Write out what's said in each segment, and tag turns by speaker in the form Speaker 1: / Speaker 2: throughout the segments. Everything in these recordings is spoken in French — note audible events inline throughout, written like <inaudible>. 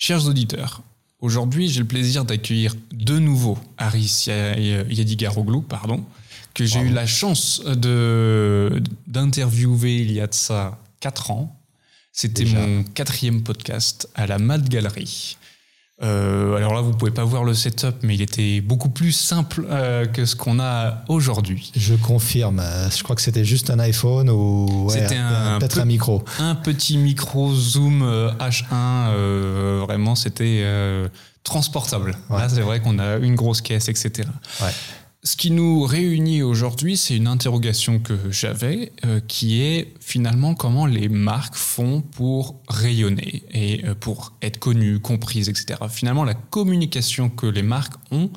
Speaker 1: Chers auditeurs, aujourd'hui j'ai le plaisir d'accueillir de nouveau Aris Yadigaroglou, pardon, que j'ai eu la chance de d'interviewer il y a de ça 4 ans. C'était mon quatrième podcast à la Mad Gallery. Euh, alors là, vous pouvez pas voir le setup, mais il était beaucoup plus simple euh, que ce qu'on a aujourd'hui.
Speaker 2: Je confirme. Je crois que c'était juste un iPhone ou
Speaker 1: ouais, c'était un,
Speaker 2: peut-être un micro.
Speaker 1: Un petit micro Zoom H1. Euh, vraiment, c'était transportable. Là, c'est vrai qu'on a une grosse caisse, etc. Ouais. Ce qui nous réunit aujourd'hui, c'est une interrogation que j'avais, euh, qui est finalement comment les marques font pour rayonner et euh, pour être connues, comprises, etc. Finalement, la communication que les marques ont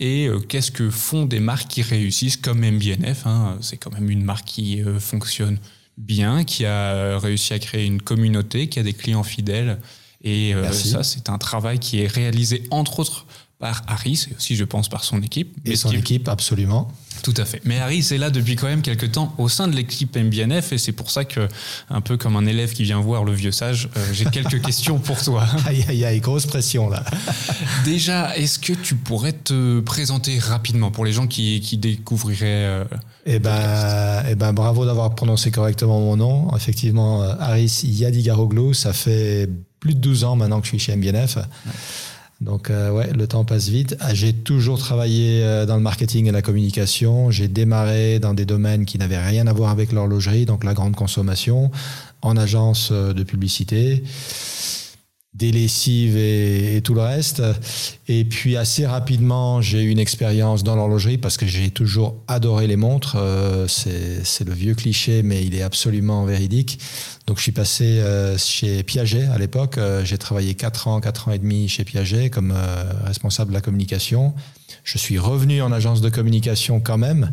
Speaker 1: et euh, qu'est-ce que font des marques qui réussissent comme MBNF. Hein, c'est quand même une marque qui fonctionne bien, qui a réussi à créer une communauté, qui a des clients fidèles. Et ça, c'est un travail qui est réalisé entre autres par Harris et aussi, je pense, par son équipe.
Speaker 2: Et son équipe, absolument.
Speaker 1: Tout à fait. Mais Harris est là depuis quand même quelques temps au sein de l'équipe MBNF et c'est pour ça que, un peu comme un élève qui vient voir le vieux sage, euh, j'ai quelques <laughs> questions pour toi.
Speaker 2: Aïe, aïe, aïe, grosse pression là. <laughs>
Speaker 1: Déjà, est-ce que tu pourrais te présenter rapidement pour les gens qui, qui découvriraient euh,
Speaker 2: eh ben, eh ben, bravo d'avoir prononcé correctement mon nom. Effectivement, euh, Harris Yadigaroglou, ça fait plus de 12 ans maintenant que je suis chez MBNF. Donc euh, ouais, le temps passe vite. Ah, j'ai toujours travaillé euh, dans le marketing et la communication. J'ai démarré dans des domaines qui n'avaient rien à voir avec l'horlogerie, donc la grande consommation, en agence euh, de publicité des lessives et, tout le reste. Et puis assez rapidement, j'ai eu une expérience dans l'horlogerie parce que j'ai toujours adoré les montres. Euh, c'est le vieux cliché, mais il est absolument véridique. Donc je suis passé euh, chez Piaget à l'époque. Euh, j'ai travaillé 4 ans, 4 ans et demi chez Piaget comme responsable de la communication. Je suis revenu en agence de communication quand même.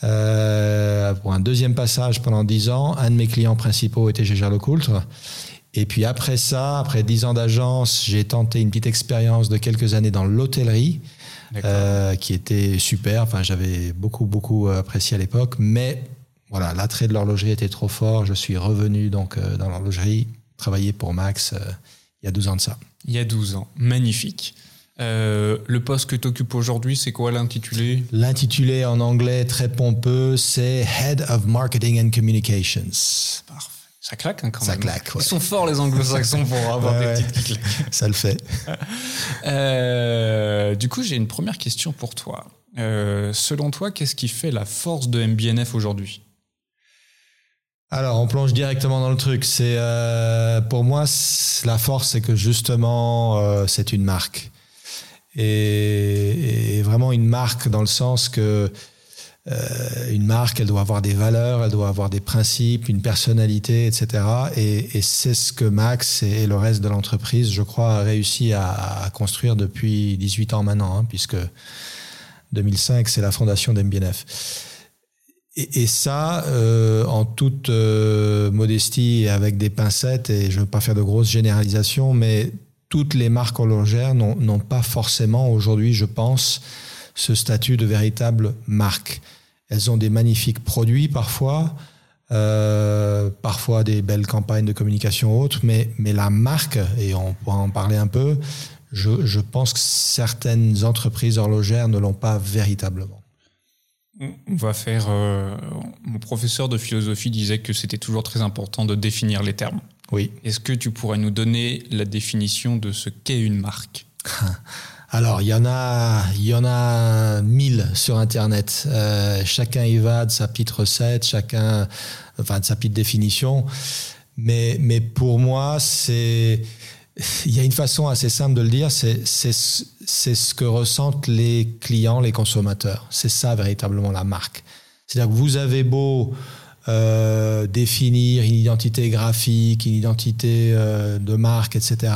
Speaker 2: pour un deuxième passage pendant 10 ans, un de mes clients principaux était Gégère Lecoultre. Et puis après ça, après dix ans d'agence, j'ai tenté une petite expérience de quelques années dans l'hôtellerie, euh, qui était super. Enfin, j'avais beaucoup, beaucoup apprécié à l'époque. Mais voilà, l'attrait de l'horlogerie était trop fort. Je suis revenu donc euh, dans l'horlogerie, travailler pour Max euh, il y a 12 ans de ça.
Speaker 1: Il y a 12 ans. Magnifique. le poste que tu occupes aujourd'hui, c'est quoi l'intitulé?
Speaker 2: L'intitulé en anglais très pompeux, c'est Head of Marketing and Communications.
Speaker 1: Parfait. Ça claque hein, quand
Speaker 2: même.
Speaker 1: Ils sont forts les anglo-saxons pour <laughs> avoir des petites qui
Speaker 2: Ça le fait. <laughs>
Speaker 1: Euh, du coup, j'ai une première question pour toi. Euh, selon toi, qu'est-ce qui fait la force de MBNF aujourd'hui?
Speaker 2: Alors, on plonge directement dans le truc. C'est euh, pour moi la force, c'est que justement, c'est une marque et, et, vraiment une marque dans le sens que euh, une marque, elle doit avoir des valeurs, elle doit avoir des principes, une personnalité, etc. Et, c'est ce que Max et, le reste de l'entreprise, je crois, a réussi à, construire depuis 18 ans maintenant, hein, puisque 2005, c'est la fondation d'MBNF. Et, ça, euh, en toute euh, modestie et avec des pincettes, et je ne veux pas faire de grosses généralisations, mais toutes les marques horlogères n'ont pas forcément aujourd'hui, je pense, ce statut de véritable marque. Elles ont des magnifiques produits parfois, euh, parfois des belles campagnes de communication autres, mais, mais la marque, et on pourra en parler un peu, je, je pense que certaines entreprises horlogères ne l'ont pas véritablement.
Speaker 1: On va faire. Euh, mon professeur de philosophie disait que c'était toujours très important de définir les termes.
Speaker 2: Oui.
Speaker 1: Est-ce que tu pourrais nous donner la définition de ce qu'est une marque? <laughs>
Speaker 2: Alors, il y en a, il y en a mille sur Internet. Euh, chacun y va de sa petite recette, chacun, enfin, de sa petite définition. Mais, mais pour moi, c'est, il y a une façon assez simple de le dire, c'est ce que ressentent les clients, les consommateurs. C'est ça véritablement la marque. C'est-à-dire que vous avez beau euh, définir une identité graphique, une identité euh, de marque, etc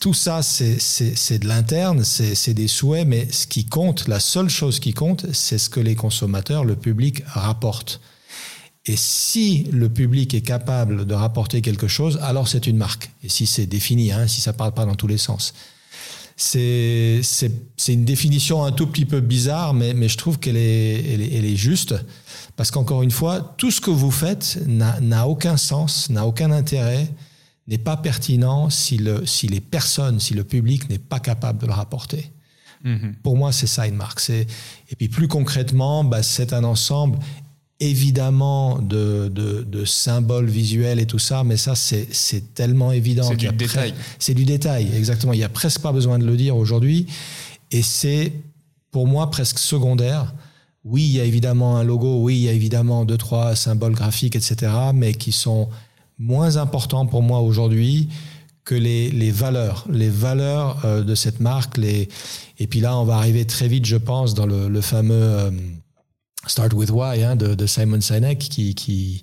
Speaker 2: tout ça, c'est de l'interne, c'est des souhaits, mais ce qui compte, la seule chose qui compte, c'est ce que les consommateurs, le public rapportent. Et si le public est capable de rapporter quelque chose, alors c'est une marque. Et si c'est défini, hein, si ça parle pas dans tous les sens. C'est une définition un tout petit peu bizarre, mais, je trouve qu'elle est, elle est, elle est juste. Parce qu'encore une fois, tout ce que vous faites n'a aucun sens, n'a aucun intérêt n'est pas pertinent si, le, si les personnes, si le public n'est pas capable de le rapporter. Mhm. Pour moi, c'est ça une marque. Et puis plus concrètement, bah, c'est un ensemble évidemment de, de, symboles visuels et tout ça, mais ça, c'est tellement évident.
Speaker 1: C'est du détail.
Speaker 2: C'est du détail, exactement. Il n'y a presque pas besoin de le dire aujourd'hui. Et c'est, pour moi, presque secondaire. Oui, il y a évidemment un logo, oui, il y a évidemment deux, trois symboles graphiques, etc., mais qui sont moins importants pour moi aujourd'hui que les, les, valeurs, les valeurs euh, de cette marque. Les... Et puis là, on va arriver très vite, je pense, dans le, le fameux... Euh, Start with Why hein, de, Simon Sinek qui, qui,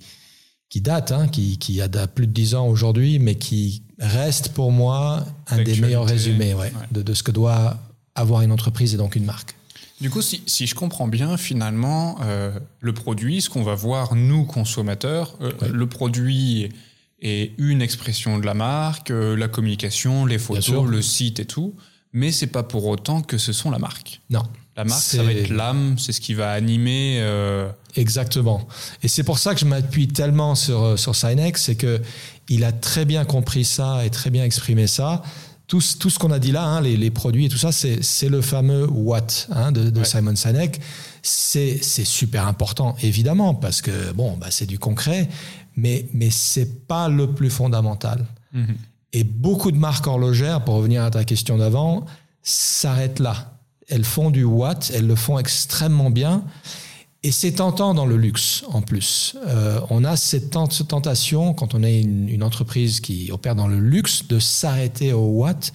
Speaker 2: qui date, hein, qui, qui, a plus de 10 ans aujourd'hui, mais qui reste pour moi un des meilleurs résumés ouais, De, de, ce que doit avoir une entreprise et donc une marque.
Speaker 1: Du coup, si, si je comprends bien, finalement, euh, le produit, ce qu'on va voir, nous, consommateurs, euh, le produit est une expression de la marque, euh, la communication, les photos, le site et tout, mais c'est pas pour autant que ce sont la marque.
Speaker 2: Non.
Speaker 1: La marque, ça va être l'âme, c'est ce qui va animer.
Speaker 2: Exactement. Et c'est pour ça que je m'appuie tellement sur, sur Sinex, c'est que il a très bien compris ça et très bien exprimé ça. Tout, tout ce qu'on a dit là, hein, les, les, produits et tout ça, c'est le fameux what hein, de, de Simon Sinek. C'est super important, évidemment, parce que bon, bah, c'est du concret, mais, mais c'est pas le plus fondamental. Mm-hmm. Et beaucoup de marques horlogères, pour revenir à ta question d'avant, s'arrêtent là elles font du watt, elles le font extrêmement bien. Et c'est tentant dans le luxe en plus. Euh, on a cette tentation, quand on est une, entreprise qui opère dans le luxe, de s'arrêter au watt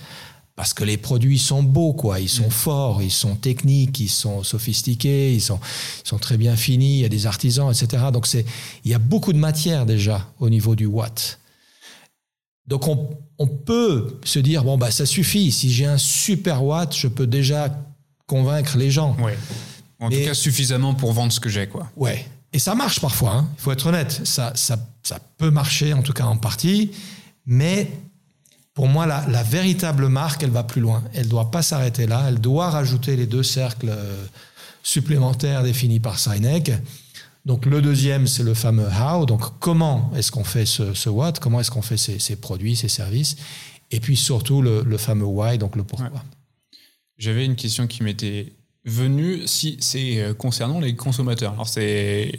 Speaker 2: parce que les produits sont beaux, quoi. Ils sont mm. forts, ils sont techniques, ils sont sophistiqués, ils sont, sont très bien finis, il y a des artisans, etc. Donc il y a beaucoup de matière déjà au niveau du watt. Donc on, on peut se dire, bon, bah, ça suffit. Si j'ai un super watt, je peux déjà convaincre les gens.
Speaker 1: En tout cas, suffisamment pour vendre ce que j'ai, quoi.
Speaker 2: Ouais. Et ça marche parfois, hein. il faut être honnête. Ça, ça, ça, peut marcher, en tout cas en partie. Mais pour moi, la, la véritable marque, elle va plus loin. Elle ne doit pas s'arrêter là. Elle doit rajouter les deux cercles euh, supplémentaires définis par Sinek. Donc le deuxième, c'est le fameux how. Donc comment est-ce qu'on fait ce, ce, what? Comment est-ce qu'on fait ces, ces, produits, ces services? Et puis surtout le, le fameux why, donc le pourquoi.
Speaker 1: J'avais une question qui m'était venue, si c'est euh, concernant les consommateurs. Alors c'est,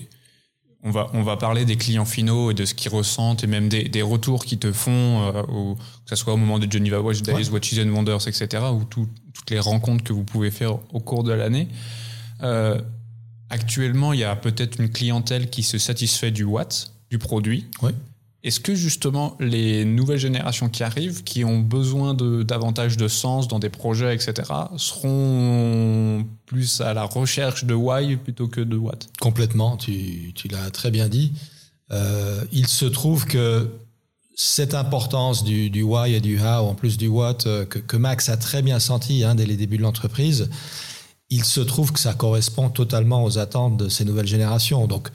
Speaker 1: on va on va parler des clients finaux et de ce qu'ils ressentent et même des, des retours qu'ils te font, euh, que ce soit au moment de Geneva Watch Days, Watches and Wonders, etc., ou toutes les rencontres que vous pouvez faire au cours de l'année. Euh, actuellement, il y a peut-être une clientèle qui se satisfait du watt, du produit. Est-ce que justement les nouvelles générations qui arrivent, qui ont besoin de davantage de sens dans des projets, etc., seront plus à la recherche de why plutôt que de what?
Speaker 2: Complètement, tu, l'as très bien dit. Euh, il se trouve que cette importance du, why et du how, en plus du what, euh, que, que Max a très bien senti hein, dès les débuts de l'entreprise, il se trouve que ça correspond totalement aux attentes de ces nouvelles générations. Donc,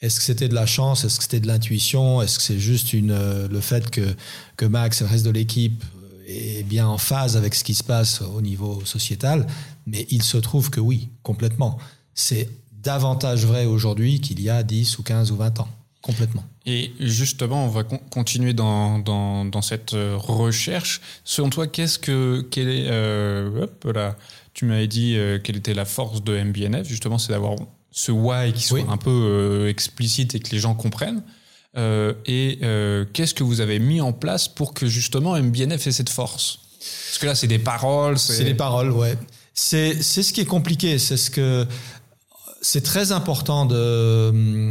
Speaker 2: est-ce que c'était de la chance? Est-ce que c'était de l'intuition? Est-ce que c'est juste euh, le fait que, que Max et le reste de l'équipe euh, est bien en phase avec ce qui se passe au niveau sociétal? Mais il se trouve que oui, complètement. C'est davantage vrai aujourd'hui qu'il y a 10 ou 15 ou 20 ans. Complètement.
Speaker 1: Et justement, on va continuer dans, dans, cette euh, recherche. Selon toi, qu'est-ce que quelle est, hop là, tu m'avais dit quelle était la force de MBNF Justement, c'est d'avoir ce why qui soit un peu euh, explicite et que les gens comprennent. Euh, et euh, qu'est-ce que vous avez mis en place pour que justement MBNF ait cette force? Parce que là, c'est des paroles.
Speaker 2: C'est des paroles, ouais. C'est ce qui est compliqué. C'est ce que c'est très important de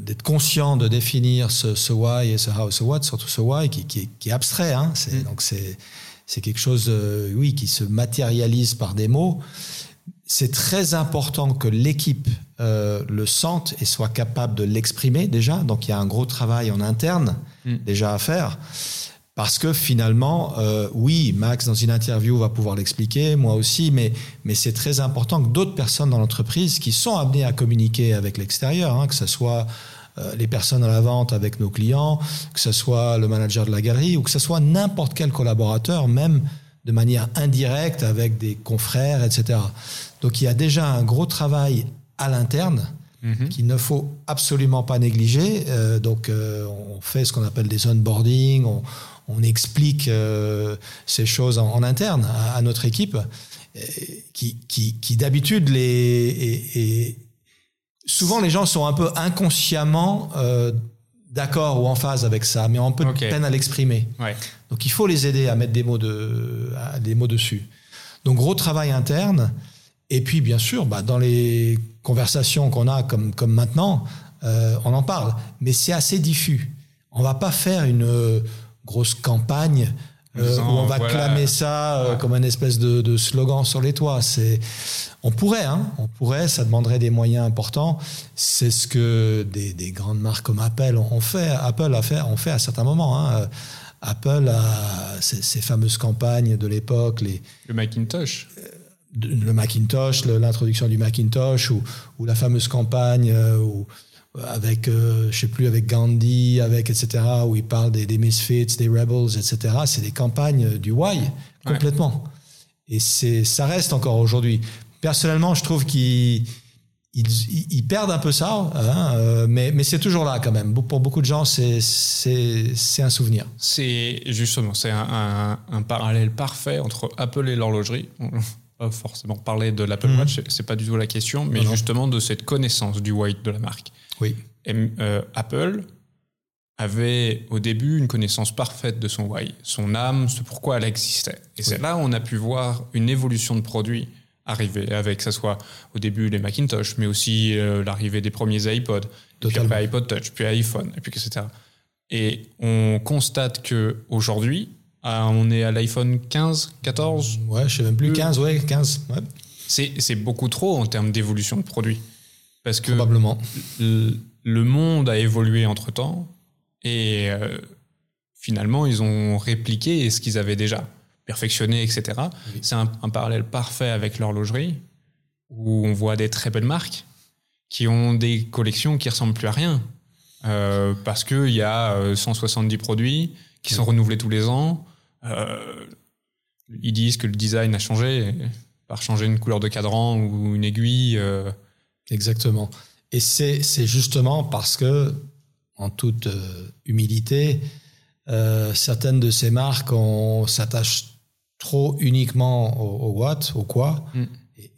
Speaker 2: d'être conscient de définir ce, ce, why et ce how, ce what, surtout ce why qui, qui, qui est abstrait. Hein. C'est mm. donc c'est c'est quelque chose, oui, qui se matérialise par des mots c'est très important que l'équipe euh, le sente et soit capable de l'exprimer déjà. Donc il y a un gros travail en interne mm. déjà à faire. Parce que finalement, euh, oui, Max, dans une interview, va pouvoir l'expliquer, moi aussi, mais, mais c'est très important que d'autres personnes dans l'entreprise qui sont amenées à communiquer avec l'extérieur, hein, que ce soit euh, les personnes à la vente avec nos clients, que ce soit le manager de la galerie ou que ce soit n'importe quel collaborateur, même de manière indirecte avec des confrères, etc. Donc il y a déjà un gros travail à l'interne mhm. qu'il ne faut absolument pas négliger. donc, on fait ce qu'on appelle des onboarding, on, on explique ces choses en, interne à, notre équipe, qui, qui, d'habitude les et, souvent les gens sont un peu inconsciemment d'accord ou en phase avec ça, mais on peut peine à l'exprimer. Donc il faut les aider à mettre des mots, de, des mots dessus. Donc gros travail interne. Et puis bien sûr, bah, dans les conversations qu'on a comme, comme maintenant, euh, on en parle. Mais c'est assez diffus. On va pas faire une euh, grosse campagne euh, où on va clamer ça comme un espèce de, de, slogan sur les toits. C'est on pourrait, hein, on pourrait, ça demanderait des moyens importants. C'est ce que des, des, grandes marques comme Apple ont fait. Apple a fait, ont fait à certains moments. Hein. Apple a ces, fameuses campagnes de l'époque, les
Speaker 1: le Macintosh.
Speaker 2: Euh, le Macintosh, l'introduction du Macintosh, ou, ou, la fameuse campagne euh, avec, euh, je sais plus, avec Gandhi, avec etc., où il parle des, des misfits, des rebels, etc. C'est des campagnes du why complètement. Et c'est, ça reste encore aujourd'hui personnellement, je trouve qu'ils ils, perdent un peu ça, hein, euh, mais, mais c'est toujours là quand même. Pour beaucoup de gens, c'est un souvenir.
Speaker 1: C'est justement, c'est un, un, parallèle parfait entre Apple et l'horlogerie. Pas forcément parler de l'Apple mhm. Watch, c'est pas du tout la question, mais justement de cette connaissance du white de la marque.
Speaker 2: Oui.
Speaker 1: Euh, Apple avait au début une connaissance parfaite de son why, son âme, ce pourquoi elle existait. Et c'est là où on a pu voir une évolution de produit arriver avec, que ce soit au début les Macintosh, mais aussi euh, l'arrivée des premiers iPods, puis après iPod Touch, puis iPhone, et puis etc. Et on constate que aujourd'hui, on est à l'iPhone 15, 14
Speaker 2: Ouais, je sais même plus, 15, ouais, 15. Ouais.
Speaker 1: C'est beaucoup trop en termes d'évolution de produit. Parce que
Speaker 2: Probablement.
Speaker 1: Le, monde a évolué entre temps et euh, finalement, ils ont répliqué ce qu'ils avaient déjà perfectionné, etc. C'est un, parallèle parfait avec l'horlogerie, où on voit des très belles marques qui ont des collections qui ressemblent plus à rien. Euh, parce qu'il y a 170 euh, produits qui sont renouvelés tous les ans. Euh, ils disent que le design a changé, par changer une couleur de cadran ou une aiguille.
Speaker 2: Exactement. Et c'est justement parce que, en toute humilité, certaines de ces marques, on s'attache trop uniquement au, what, au quoi, mm.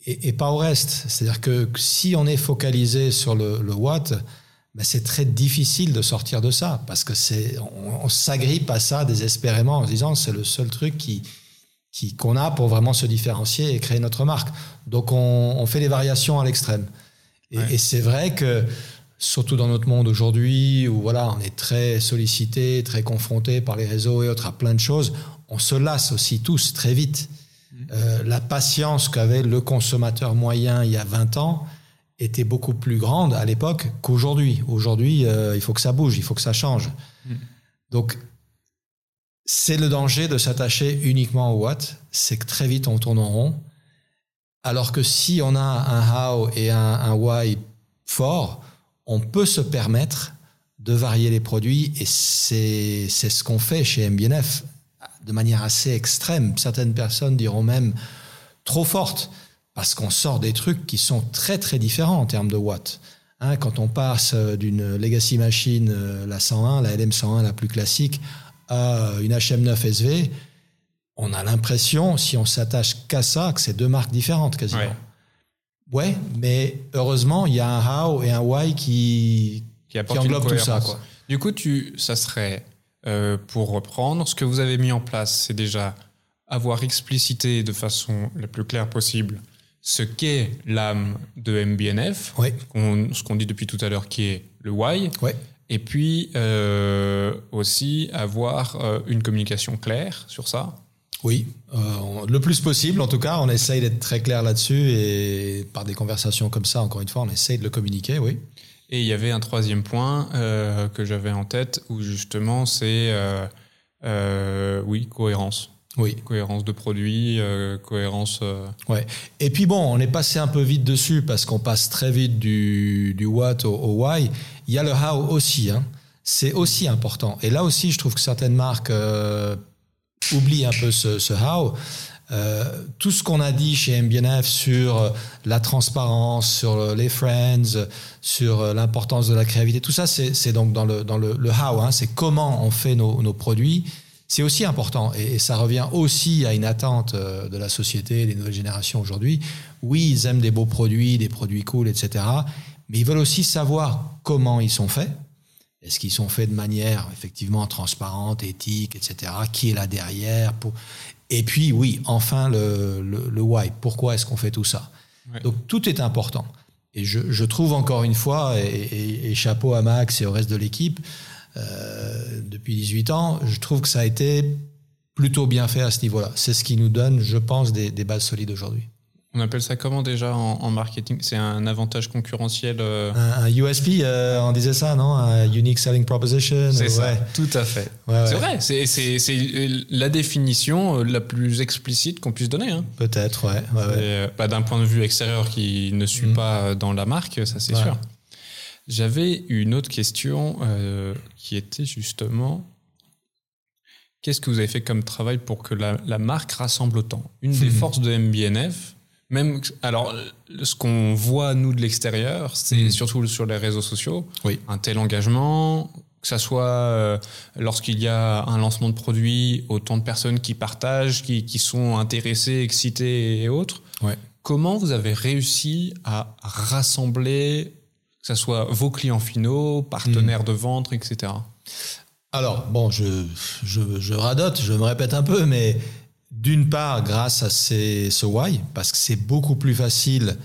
Speaker 2: et, pas au reste. C'est-à-dire que si on est focalisé sur le, le what, ben c'est très difficile de sortir de ça parce que c'est on, s'agrippe à ça désespérément en se disant c'est le seul truc qui qu'on a pour vraiment se différencier et créer notre marque. Donc on, on fait des variations à l'extrême. Et, et c'est vrai que surtout dans notre monde aujourd'hui où voilà on est très sollicité, très confronté par les réseaux et autres à plein de choses, on se lasse aussi tous très vite. Mm. Euh, la patience qu'avait le consommateur moyen il y a 20 ans était beaucoup plus grande à l'époque qu'aujourd'hui. Aujourd'hui, euh, il faut que ça bouge, il faut que ça change. Mm. Donc, c'est le danger de s'attacher uniquement au what, c'est que très vite on tourne en rond. Alors que si on a un how et un, why fort, on peut se permettre de varier les produits et c'est ce qu'on fait chez MBNF de manière assez extrême. Certaines personnes diront même trop forte, parce qu'on sort des trucs qui sont très très différents en termes de watts. Hein, quand on passe euh, d'une legacy machine, euh, la 101, la LM101 la plus classique, à une HM9 SV, on a l'impression, si on s'attache qu'à ça, que c'est deux marques différentes quasiment. Ouais. mais heureusement, il y a un how et un why qui, qui, qui englobe tout ça. Quoi.
Speaker 1: Du coup, tu, ça serait euh, pour reprendre, ce que vous avez mis en place, c'est déjà avoir explicité de façon la plus claire possible ce qu'est l'âme de MBNF, ce qu'on dit depuis tout à l'heure qui est le why, et puis euh, aussi avoir euh, une communication claire sur ça.
Speaker 2: Oui, le plus possible en tout cas, on essaye d'être très clair là-dessus et par des conversations comme ça, encore une fois, on essaye de le communiquer, oui.
Speaker 1: Et il y avait un troisième point euh, que j'avais en tête où justement c'est euh, euh, oui cohérence.
Speaker 2: Oui.
Speaker 1: Cohérence de produit, cohérence.
Speaker 2: Ouais. Et puis bon, on est passé un peu vite dessus parce qu'on passe très vite du, du what au, au, why. Il y a le how aussi. Hein. C'est aussi important. Et là aussi, je trouve que certaines marques oublient un peu ce, ce how. Euh, tout ce qu'on a dit chez MBNF sur la transparence, sur les friends, sur l'importance de la créativité, tout ça, c'est donc dans le, dans le, le how, hein, c'est comment on fait nos, nos produits. C'est aussi important et, ça revient aussi à une attente euh, de la société, des nouvelles générations aujourd'hui. Oui, ils aiment des beaux produits, des produits cool, etc. Mais ils veulent aussi savoir comment ils sont faits. Est-ce qu'ils sont faits de manière effectivement transparente, éthique, etc. Qui est là derrière pour... Et puis, oui, enfin, le, le, why. Pourquoi est-ce qu'on fait tout ça? Donc, tout est important. Et je, je trouve encore une fois, et, et, chapeau à Max et au reste de l'équipe, euh, depuis 18 ans, je trouve que ça a été plutôt bien fait à ce niveau-là. C'est ce qui nous donne, je pense, des, des bases solides aujourd'hui.
Speaker 1: On appelle ça comment déjà en, marketing? C'est un avantage concurrentiel euh
Speaker 2: un, USP, euh, on disait ça, non? Un Unique Selling Proposition
Speaker 1: C'est ça, tout à fait. c'est vrai, c'est la définition euh, la plus explicite qu'on puisse donner. Hein.
Speaker 2: Peut-être, ouais.
Speaker 1: Bah, d'un point de vue extérieur qui ne suit mm. pas dans la marque, ça c'est sûr. J'avais une autre question qui était justement qu'est-ce que vous avez fait comme travail pour que la, la marque rassemble autant? Une des forces de MBNF, même, alors, ce qu'on voit, nous, de l'extérieur, c'est mm. surtout sur les réseaux sociaux.
Speaker 2: Oui.
Speaker 1: Un tel engagement, que ça soit euh, lorsqu'il y a un lancement de produit, autant de personnes qui partagent, qui, qui sont intéressées, excitées et autres.
Speaker 2: Ouais.
Speaker 1: Comment vous avez réussi à rassembler, que ce soit vos clients finaux, partenaires mm. de vente, etc.
Speaker 2: Alors, bon, je, je, je radote, je me répète un peu, mais d'une part, grâce à ces, ce why, parce que c'est beaucoup plus facile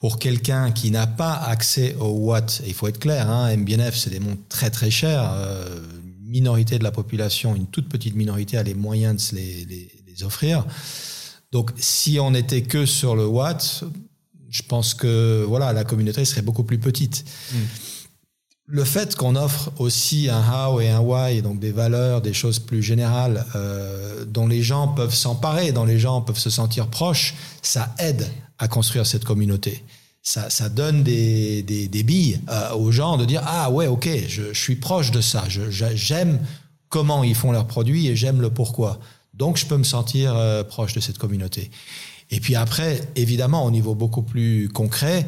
Speaker 2: pour quelqu'un qui n'a pas accès au what, il faut être clair, hein, MBNF, c'est des montres très très chers. Euh, minorité de la population, une toute petite minorité a les moyens de se les, offrir. Donc, si on n'était que sur le what, je pense que voilà, la communauté serait beaucoup plus petite. Mm le fait qu'on offre aussi un how et un why, donc des valeurs, des choses plus générales euh, dont les gens peuvent s'emparer, dont les gens peuvent se sentir proches, ça aide à construire cette communauté. Ça, donne des, des, billes euh, aux gens de dire ah ouais ok je, je suis proche de ça, j'aime comment ils font leurs produits et j'aime le pourquoi. Donc je peux me sentir euh, proche de cette communauté. Et puis après évidemment au niveau beaucoup plus concret,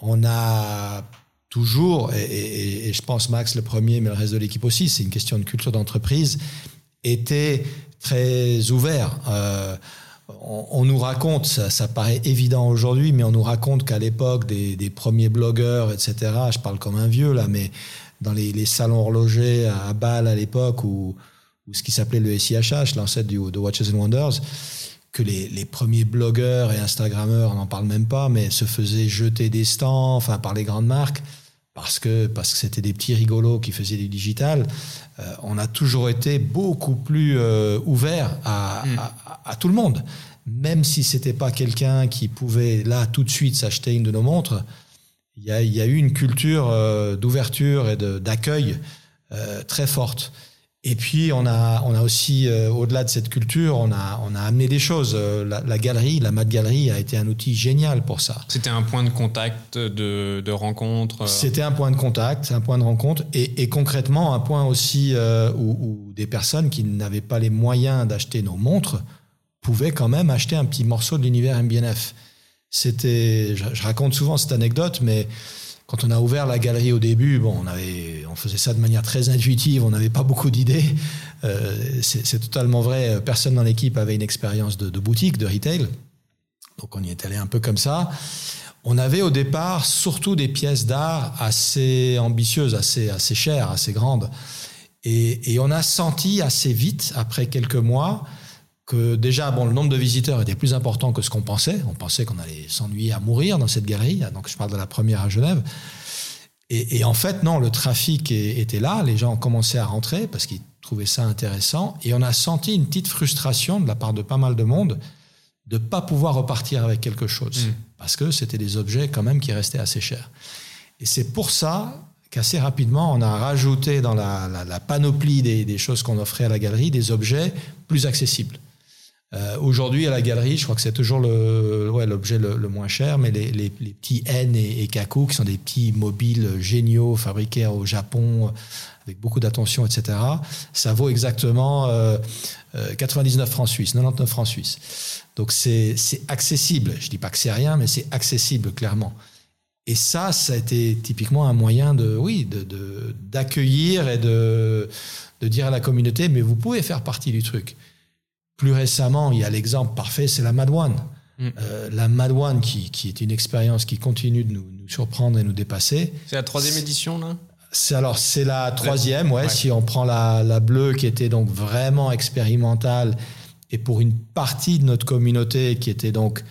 Speaker 2: on a toujours, et, je pense Max le premier, mais le reste de l'équipe aussi, c'est une question de culture d'entreprise, était très ouvert. Euh, on, nous raconte, ça, paraît évident aujourd'hui, mais on nous raconte qu'à l'époque des, premiers blogueurs, etc., je parle comme un vieux là, mais dans les, salons horlogers à Bâle à l'époque, ou, ce qui s'appelait le SIHH, l'ancêtre de Watches and Wonders, que les, les, premiers blogueurs et Instagrammeurs, on n'en parle même pas, mais se faisaient jeter des stands, enfin par les grandes marques parce que parce que c'était des petits rigolos qui faisaient du digital, euh, on a toujours été beaucoup plus euh, ouvert mm. à, à, tout le monde. Même si c'était pas quelqu'un qui pouvait là tout de suite s'acheter une de nos montres, il y a, y a, eu une culture euh, d'ouverture et d'accueil très forte. Et puis on a, on a aussi, euh, au-delà de cette culture, on a, on a amené des choses. Euh, la, galerie, la Mat Galerie a été un outil génial pour ça.
Speaker 1: C'était un point de contact, de, de rencontre. Euh
Speaker 2: C'était un point de contact, un point de rencontre, et, et concrètement un point aussi où, où, des personnes qui n'avaient pas les moyens d'acheter nos montres pouvaient quand même acheter un petit morceau de l'univers MBNF. C'était, je, je raconte souvent cette anecdote, mais quand on a ouvert la galerie au début, bon, on, avait, on faisait ça de manière très intuitive, on n'avait pas beaucoup d'idées. Euh, c'est totalement vrai, personne dans l'équipe avait une expérience de, boutique, de retail. Donc on y est allé un peu comme ça. On avait au départ surtout des pièces d'art assez ambitieuses, assez, assez chères, assez grandes. Et, on a senti assez vite, après quelques mois, que déjà, bon, le nombre de visiteurs était plus important que ce qu'on pensait. On pensait qu'on allait s'ennuyer à mourir dans cette galerie. Donc, je parle de la première à Genève. Et, en fait, non, le trafic était là. Les gens ont commencé à rentrer parce qu'ils trouvaient ça intéressant. Et on a senti une petite frustration de la part de pas mal de monde de pas pouvoir repartir avec quelque chose. Mm. Parce que c'était des objets quand même qui restaient assez chers. Et c'est pour ça qu'assez rapidement, on a rajouté dans la, panoplie des, des choses qu'on offrait à la galerie des objets plus accessibles. Euh, Aujourd'hui, à la galerie, je crois que c'est toujours le, ouais, l'objet le, le, moins cher, mais les, les, les petits N et, Kaku, qui sont des petits mobiles géniaux fabriqués au Japon, avec beaucoup d'attention, etc., ça vaut exactement 99 francs suisses, 99 francs suisses. Donc c'est accessible. Je dis pas que c'est rien, mais c'est accessible clairement. Et ça, ça a été typiquement un moyen de, oui, d'accueillir de, et de, de dire à la communauté, mais vous pouvez faire partie du truc. Plus récemment, il y a l'exemple parfait, c'est la Madouane. Mm. Euh, la Madouane, qui, qui, est une expérience qui continue de nous, nous surprendre et nous dépasser.
Speaker 1: C'est la troisième édition, là?
Speaker 2: C'est alors c'est la troisième, ouais, Si on prend la, la, bleue qui était donc vraiment expérimentale et pour une partie de notre communauté qui était donc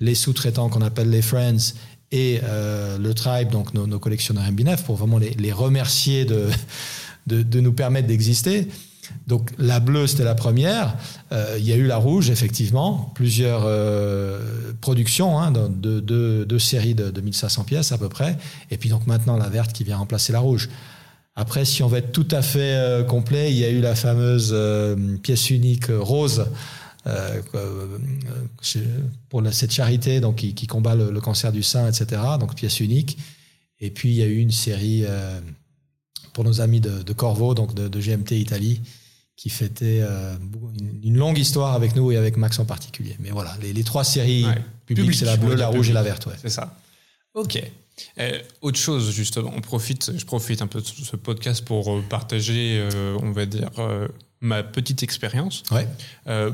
Speaker 2: les sous-traitants qu'on appelle les friends et euh, le tribe, donc nos, nos collectionneurs MB9, pour vraiment les, les remercier de, <laughs> de, de, nous permettre d'exister. Donc la bleue, c'était la première. Euh, il y a eu la rouge, effectivement, plusieurs euh, productions, hein, de deux séries de, 1500 pièces à peu près. Et puis donc maintenant la verte qui vient remplacer la rouge. Après, si on veut être tout à fait euh, complet, il y a eu la fameuse pièce unique rose pour cette charité donc, qui, combat le, cancer du sein, etc. Donc pièce unique. Et puis il y a eu une série pour nos amis de, Corvo, donc de, GMT Italie, qui fêtait euh, une, longue histoire avec nous et avec Max en particulier. Mais voilà, les, trois séries publiques, c'est la bleue, la rouge et la verte. Ouais.
Speaker 1: C'est ça. Ok. Euh, autre chose, justement, on profite, je profite un peu de ce podcast pour euh, partager, on va dire, ma petite expérience.
Speaker 2: Ouais.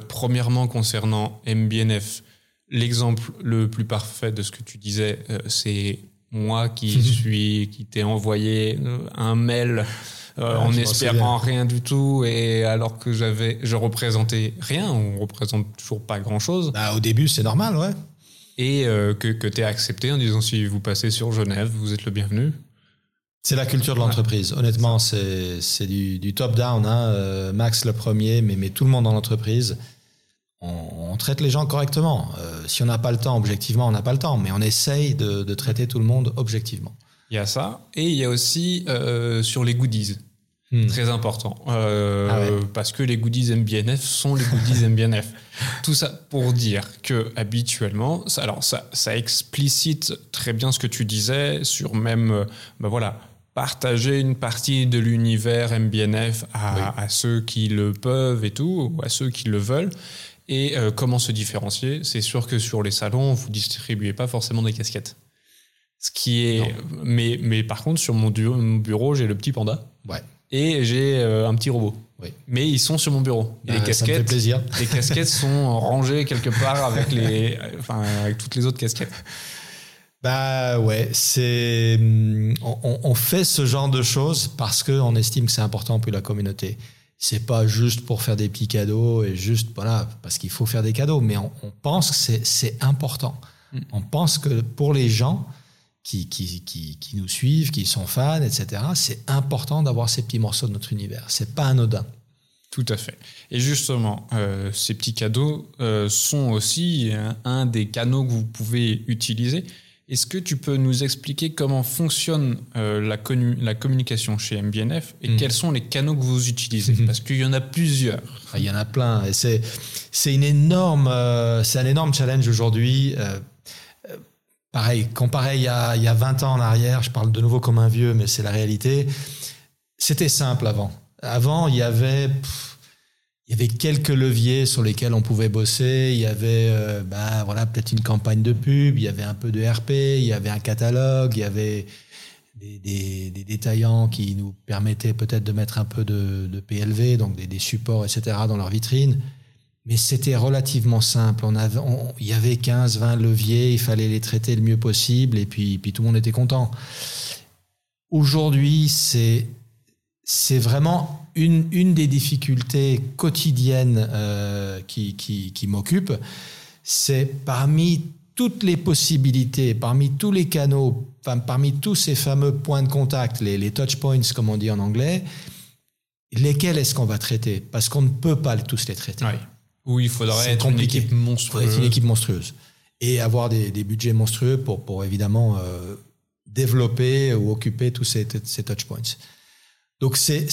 Speaker 1: premièrement, concernant MBNF, l'exemple le plus parfait de ce que tu disais, c'est moi qui <laughs> suis, qui t'ai envoyé euh, un mail euh, en espérant rien du tout et alors que j'avais, je représentais rien, on représente toujours pas grand chose.
Speaker 2: Bah, au début, c'est normal, ouais.
Speaker 1: Et euh, que, que tu accepté en disant si vous passez sur Genève, vous êtes le bienvenu.
Speaker 2: C'est la culture de l'entreprise. Honnêtement, c'est du, du top-down. Hein. Max le premier, mais, mais tout le monde dans l'entreprise on, traite les gens correctement. Euh, si on n'a pas le temps, objectivement, on n'a pas le temps, mais on essaye de, traiter tout le monde objectivement.
Speaker 1: Il y a ça, et il y a aussi euh, sur les goodies. Hmm. Très important. Euh, ah parce que les goodies MBNF sont les goodies <laughs> MBNF. Tout ça pour dire que habituellement, ça, alors ça, ça explicite très bien ce que tu disais sur même, ben voilà, partager une partie de l'univers MBNF à, à, ceux qui le peuvent et tout, ou à ceux qui le veulent. Et euh, comment se différencier? C'est sûr que sur les salons, vous distribuez pas forcément des casquettes. Ce qui est, mais, mais par contre, sur mon, bureau, j'ai le petit panda.
Speaker 2: Ouais.
Speaker 1: Et j'ai euh, un petit robot.
Speaker 2: Oui.
Speaker 1: Mais ils sont sur mon bureau.
Speaker 2: les casquettes, ça me fait plaisir. <laughs>
Speaker 1: Les casquettes sont rangées quelque part avec les, enfin, avec toutes les autres casquettes.
Speaker 2: Bah ouais, c'est on, on, fait ce genre de choses parce qu'on estime que c'est important pour la communauté c'est pas juste pour faire des petits cadeaux et juste voilà parce qu'il faut faire des cadeaux, mais on, pense que c'est important. Mm. On pense que pour les gens qui, qui, qui, qui, nous suivent, qui sont fans, etc., c'est important d'avoir ces petits morceaux de notre univers. C'est pas anodin.
Speaker 1: Tout à fait. Et justement, euh, ces petits cadeaux euh, sont aussi un des canaux que vous pouvez utiliser est-ce que tu peux nous expliquer comment fonctionne euh, la, la, communication chez MBNF et hmm. quels sont les canaux que vous utilisez? Hmm. Parce qu'il y en a plusieurs.
Speaker 2: Ah, il y en a plein. Et c'est, c'est une énorme, euh, c'est un énorme challenge aujourd'hui. Euh, pareil, comparé il y, a, il y a 20 ans en arrière, je parle de nouveau comme un vieux, mais c'est la réalité. C'était simple avant. Avant, il y avait il y avait quelques leviers sur lesquels on pouvait bosser. Il y avait euh, bah, voilà, peut-être une campagne de pub, il y avait un peu de RP, il y avait un catalogue, il y avait des, détaillants qui nous permettaient peut-être de mettre un peu de, PLV, donc des, supports, etc., dans leur vitrine. Mais c'était relativement simple. Il y avait 15, 20 leviers, il fallait les traiter le mieux possible, et puis, puis tout le monde était content. Aujourd'hui, c'est c'est vraiment une, une des difficultés quotidiennes euh, qui, qui, qui m'occupe. C'est parmi toutes les possibilités, parmi tous les canaux, parmi tous ces fameux points de contact, les, les touch points comme on dit en anglais, lesquels est-ce qu'on va traiter? Parce qu'on ne peut pas tous les traiter.
Speaker 1: Oui. Ou il faudrait être une équipe monstrueuse.
Speaker 2: une équipe monstrueuse. Et avoir des, des budgets monstrueux pour, pour évidemment euh, développer ou occuper tous ces, ces touch points. Donc c'est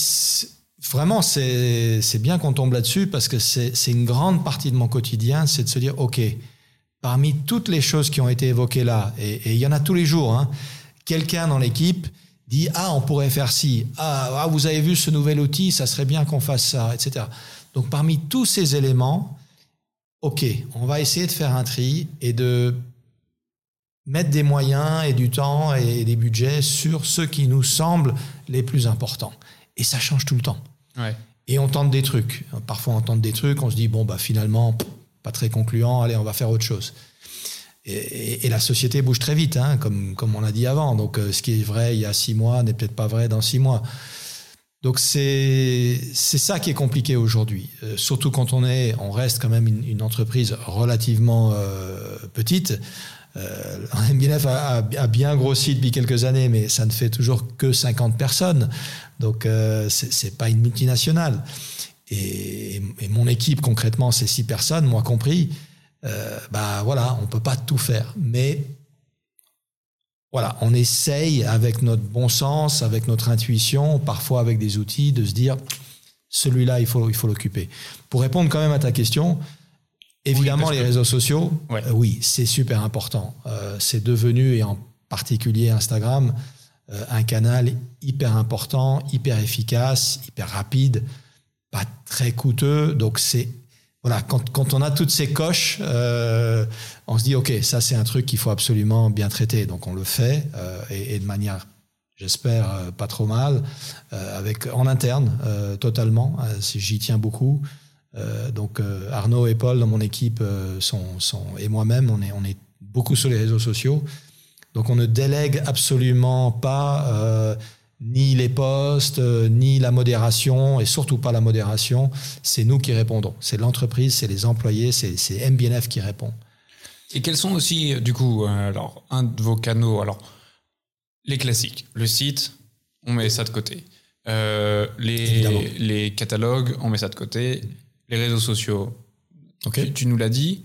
Speaker 2: vraiment c'est bien qu'on tombe là-dessus parce que c'est une grande partie de mon quotidien, c'est de se dire ok, parmi toutes les choses qui ont été évoquées là, et, il y en a tous les jours, hein, quelqu'un dans l'équipe dit ah on pourrait faire ci, ah, ah, vous avez vu ce nouvel outil, ça serait bien qu'on fasse ça, etc. Donc parmi tous ces éléments, ok, on va essayer de faire un tri et de mettre des moyens et du temps et des budgets sur ceux qui nous semblent les plus importants. Et ça change tout le temps. Et on tente des trucs. Parfois on tente des trucs, on se dit bon bah finalement pas très concluant, allez on va faire autre chose. Et, la société bouge très vite, hein, comme, comme on l'a dit avant. Donc, euh, ce qui est vrai il y a six mois n'est peut-être pas vrai dans six mois. Donc, c'est ça qui est compliqué aujourd'hui. Euh, surtout quand on, est, on reste quand même une, entreprise relativement euh, petite. Euh, <laughs> MBNF a, bien grossi depuis quelques années, mais ça ne fait toujours que 50 personnes. Donc, euh, c'est pas une multinationale. Et, mon équipe, concrètement, c'est six personnes, moi compris euh, bah voilà, on peut pas tout faire. Mais voilà, on essaye avec notre bon sens, avec notre intuition, parfois avec des outils, de se dire celui-là, il faut il faut l'occuper. Pour répondre quand même à ta question, évidemment les réseaux sociaux, euh, oui, c'est super important. Euh, c'est devenu et en particulier Instagram un canal hyper important, hyper efficace, hyper rapide, pas très coûteux. Donc c'est voilà, quand, on a toutes ces coches, euh, on se dit, OK, ça c'est un truc qu'il faut absolument bien traiter. Donc on le fait, euh, et, de manière, j'espère, euh, pas trop mal, avec, en interne, totalement. J'y tiens beaucoup. Donc Arnaud et Paul dans mon équipe sont, sont, et moi-même, on est, on est beaucoup sur les réseaux sociaux. Donc on ne délègue absolument pas ni les postes, euh, ni la modération, et surtout pas la modération. C'est nous qui répondons. C'est l'entreprise, c'est les employés, c'est MBNF qui répond.
Speaker 1: Et quels sont aussi, du coup, euh, alors, un de vos canaux Alors, les classiques. Le site, on met ça de côté. Euh, les, les, catalogues, on met ça de côté. Les réseaux sociaux. Tu, nous l'as dit.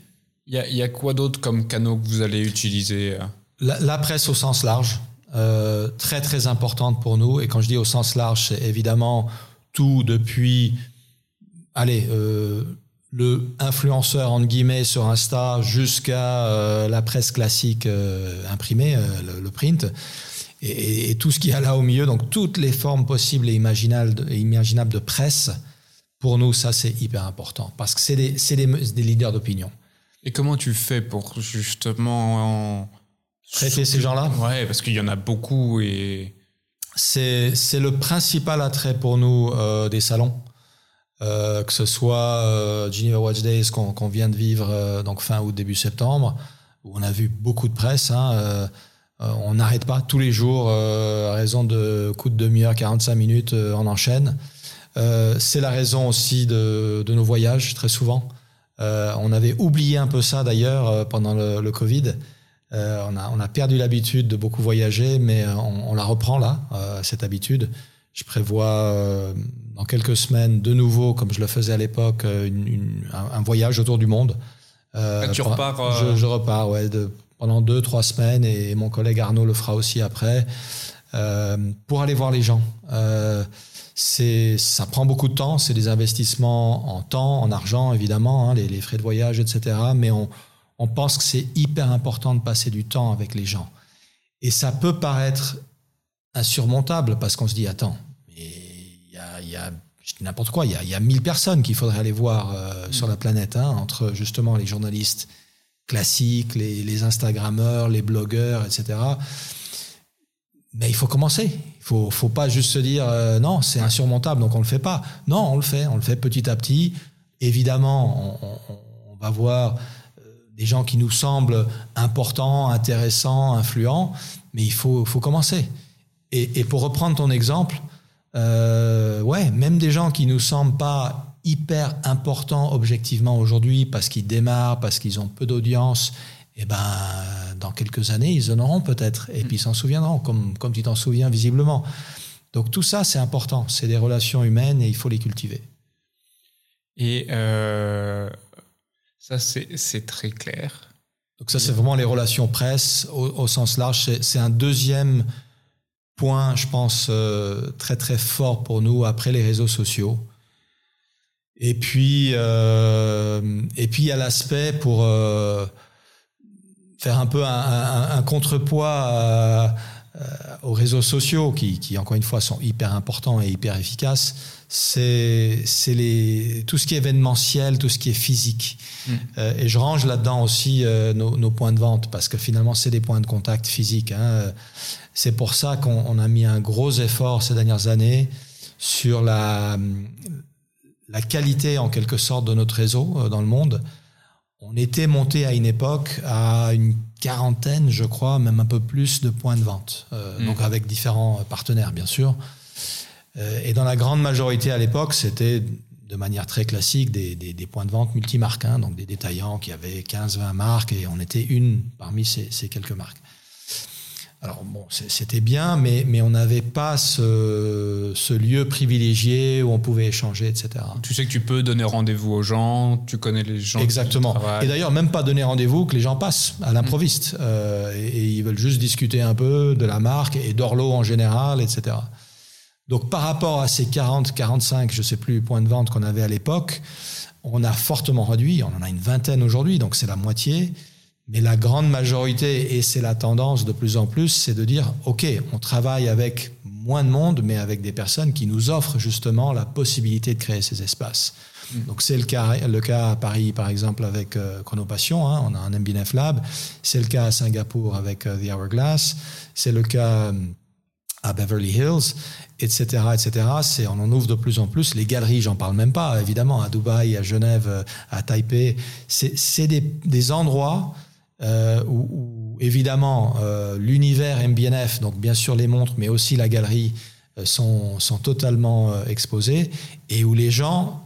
Speaker 1: Il y a, quoi d'autre comme canaux que vous allez utiliser
Speaker 2: la, presse au sens large. Euh, très très importante pour nous. Et quand je dis au sens large, c'est évidemment tout depuis, allez, euh, le influenceur entre guillemets sur Insta jusqu'à euh, la presse classique imprimée, le, print. Et, tout ce qui y a là au milieu, donc toutes les formes possibles et imaginables, et imaginables de presse, pour nous, ça c'est hyper important parce que c'est des, des, des leaders d'opinion.
Speaker 1: Et comment tu fais pour justement
Speaker 2: traiter ces gens-là?
Speaker 1: Ouais, parce qu'il y en a beaucoup et.
Speaker 2: C'est, le principal attrait pour nous euh, des salons. Euh, que ce soit euh, Geneva Watch Days qu'on, vient de vivre euh, donc fin août, début septembre, où on a vu beaucoup de presse. Hein, on n'arrête pas tous les jours à raison de coups de demi-heure, 45 minutes, on enchaîne. C'est la raison aussi de, de nos voyages, très souvent. on avait oublié un peu ça d'ailleurs pendant le, le Covid. Euh, on, a, on, a, perdu l'habitude de beaucoup voyager, mais euh, on, on la reprend là, euh, cette habitude. Je prévois dans quelques semaines de nouveau, comme je le faisais à l'époque, une, un, voyage autour du monde.
Speaker 1: Euh, tu repars
Speaker 2: je, je, repars, ouais, de, pendant deux, trois semaines, et mon collègue Arnaud le fera aussi après, euh, pour aller voir les gens. C'est, ça prend beaucoup de temps, c'est des investissements en temps, en argent évidemment, hein, les, les, frais de voyage, etc. Mais on, on pense que c'est hyper important de passer du temps avec les gens. Et ça peut paraître insurmontable parce qu'on se dit, attends, il y a, y a je dis n'importe quoi, il y a, y a 1000 personnes qu'il faudrait aller voir euh, sur la planète, hein, entre justement les journalistes classiques, les, les Instagrammeurs, les blogueurs, etc. Mais il faut commencer. Il faut, faut pas juste se dire euh, non, c'est insurmontable, donc on le fait pas. Non, on le fait, on le fait petit à petit. Évidemment, on, va voir des gens qui nous semblent importants, intéressants, influents, mais il faut, faut commencer. Et, et, pour reprendre ton exemple, euh, ouais, même des gens qui nous semblent pas hyper importants objectivement aujourd'hui parce qu'ils démarrent, parce qu'ils ont peu d'audience, eh ben, dans quelques années, ils en auront peut-être, et puis ils s'en souviendront, comme, comme tu t'en souviens visiblement. Donc tout ça, c'est important, c'est des relations humaines et il faut les cultiver.
Speaker 1: Et euh, ça, c'est très clair.
Speaker 2: Donc ça, c'est vraiment les relations presse au, sens large. C'est un deuxième point, je pense, euh, très très fort pour nous après les réseaux sociaux. Et puis, euh, et puis il y a l'aspect pour faire un peu un, un, contrepoids aux réseaux sociaux, qui, qui, encore une fois sont hyper importants et hyper efficaces, c'est les tout ce qui est événementiel, tout ce qui est physique. Mm. Euh, et je range là-dedans aussi euh, nos, nos, points de vente, parce que finalement, c'est des points de contact physiques. Hein. C'est pour ça qu'on a mis un gros effort ces dernières années sur la, la qualité, en quelque sorte, de notre réseau euh, dans le monde. On était monté à une époque à une quarantaine, je crois, même un peu plus de points de vente. Mm. Donc avec différents partenaires, bien sûr. Euh, et dans la grande majorité à l'époque, c'était de manière très classique des, des, des points de vente multimarques, hein, donc des détaillants qui avaient 15-20 marques et on était une parmi ces, ces quelques marques. Alors bon, c'était bien, mais, mais on n'avait pas ce, ce, lieu privilégié où on pouvait échanger, etc.
Speaker 1: Tu sais que tu peux donner rendez-vous aux gens, tu connais les gens.
Speaker 2: Exactement. Et d'ailleurs, même pas donner rendez-vous, que les gens passent à l'improviste. Mmh. Euh, et, et, ils veulent juste discuter un peu de la marque et d'Orlo en général, etc. Donc par rapport à ces 40, 45, je ne sais plus, points de vente qu'on avait à l'époque, on a fortement réduit, on en a une vingtaine aujourd'hui, donc c'est la moitié. Mais la grande majorité, et c'est la tendance de plus en plus, c'est de dire, OK, on travaille avec moins de monde, mais avec des personnes qui nous offrent justement la possibilité de créer ces espaces. Mmh. Donc c'est le cas, le cas à Paris, par exemple, avec euh, Chronopassion, hein, on a un MBNF Lab. C'est le cas à Singapour avec euh, The Hourglass. C'est le cas à Beverly Hills etc., etc. C'est, on en ouvre de plus en plus. Les galeries, j'en parle même pas, évidemment, à Dubaï, à Genève, à Taipei. C'est, des, des, endroits euh, où, évidemment, euh, l'univers MBNF, donc bien sûr les montres, mais aussi la galerie, euh, sont, sont totalement exposés et où les gens,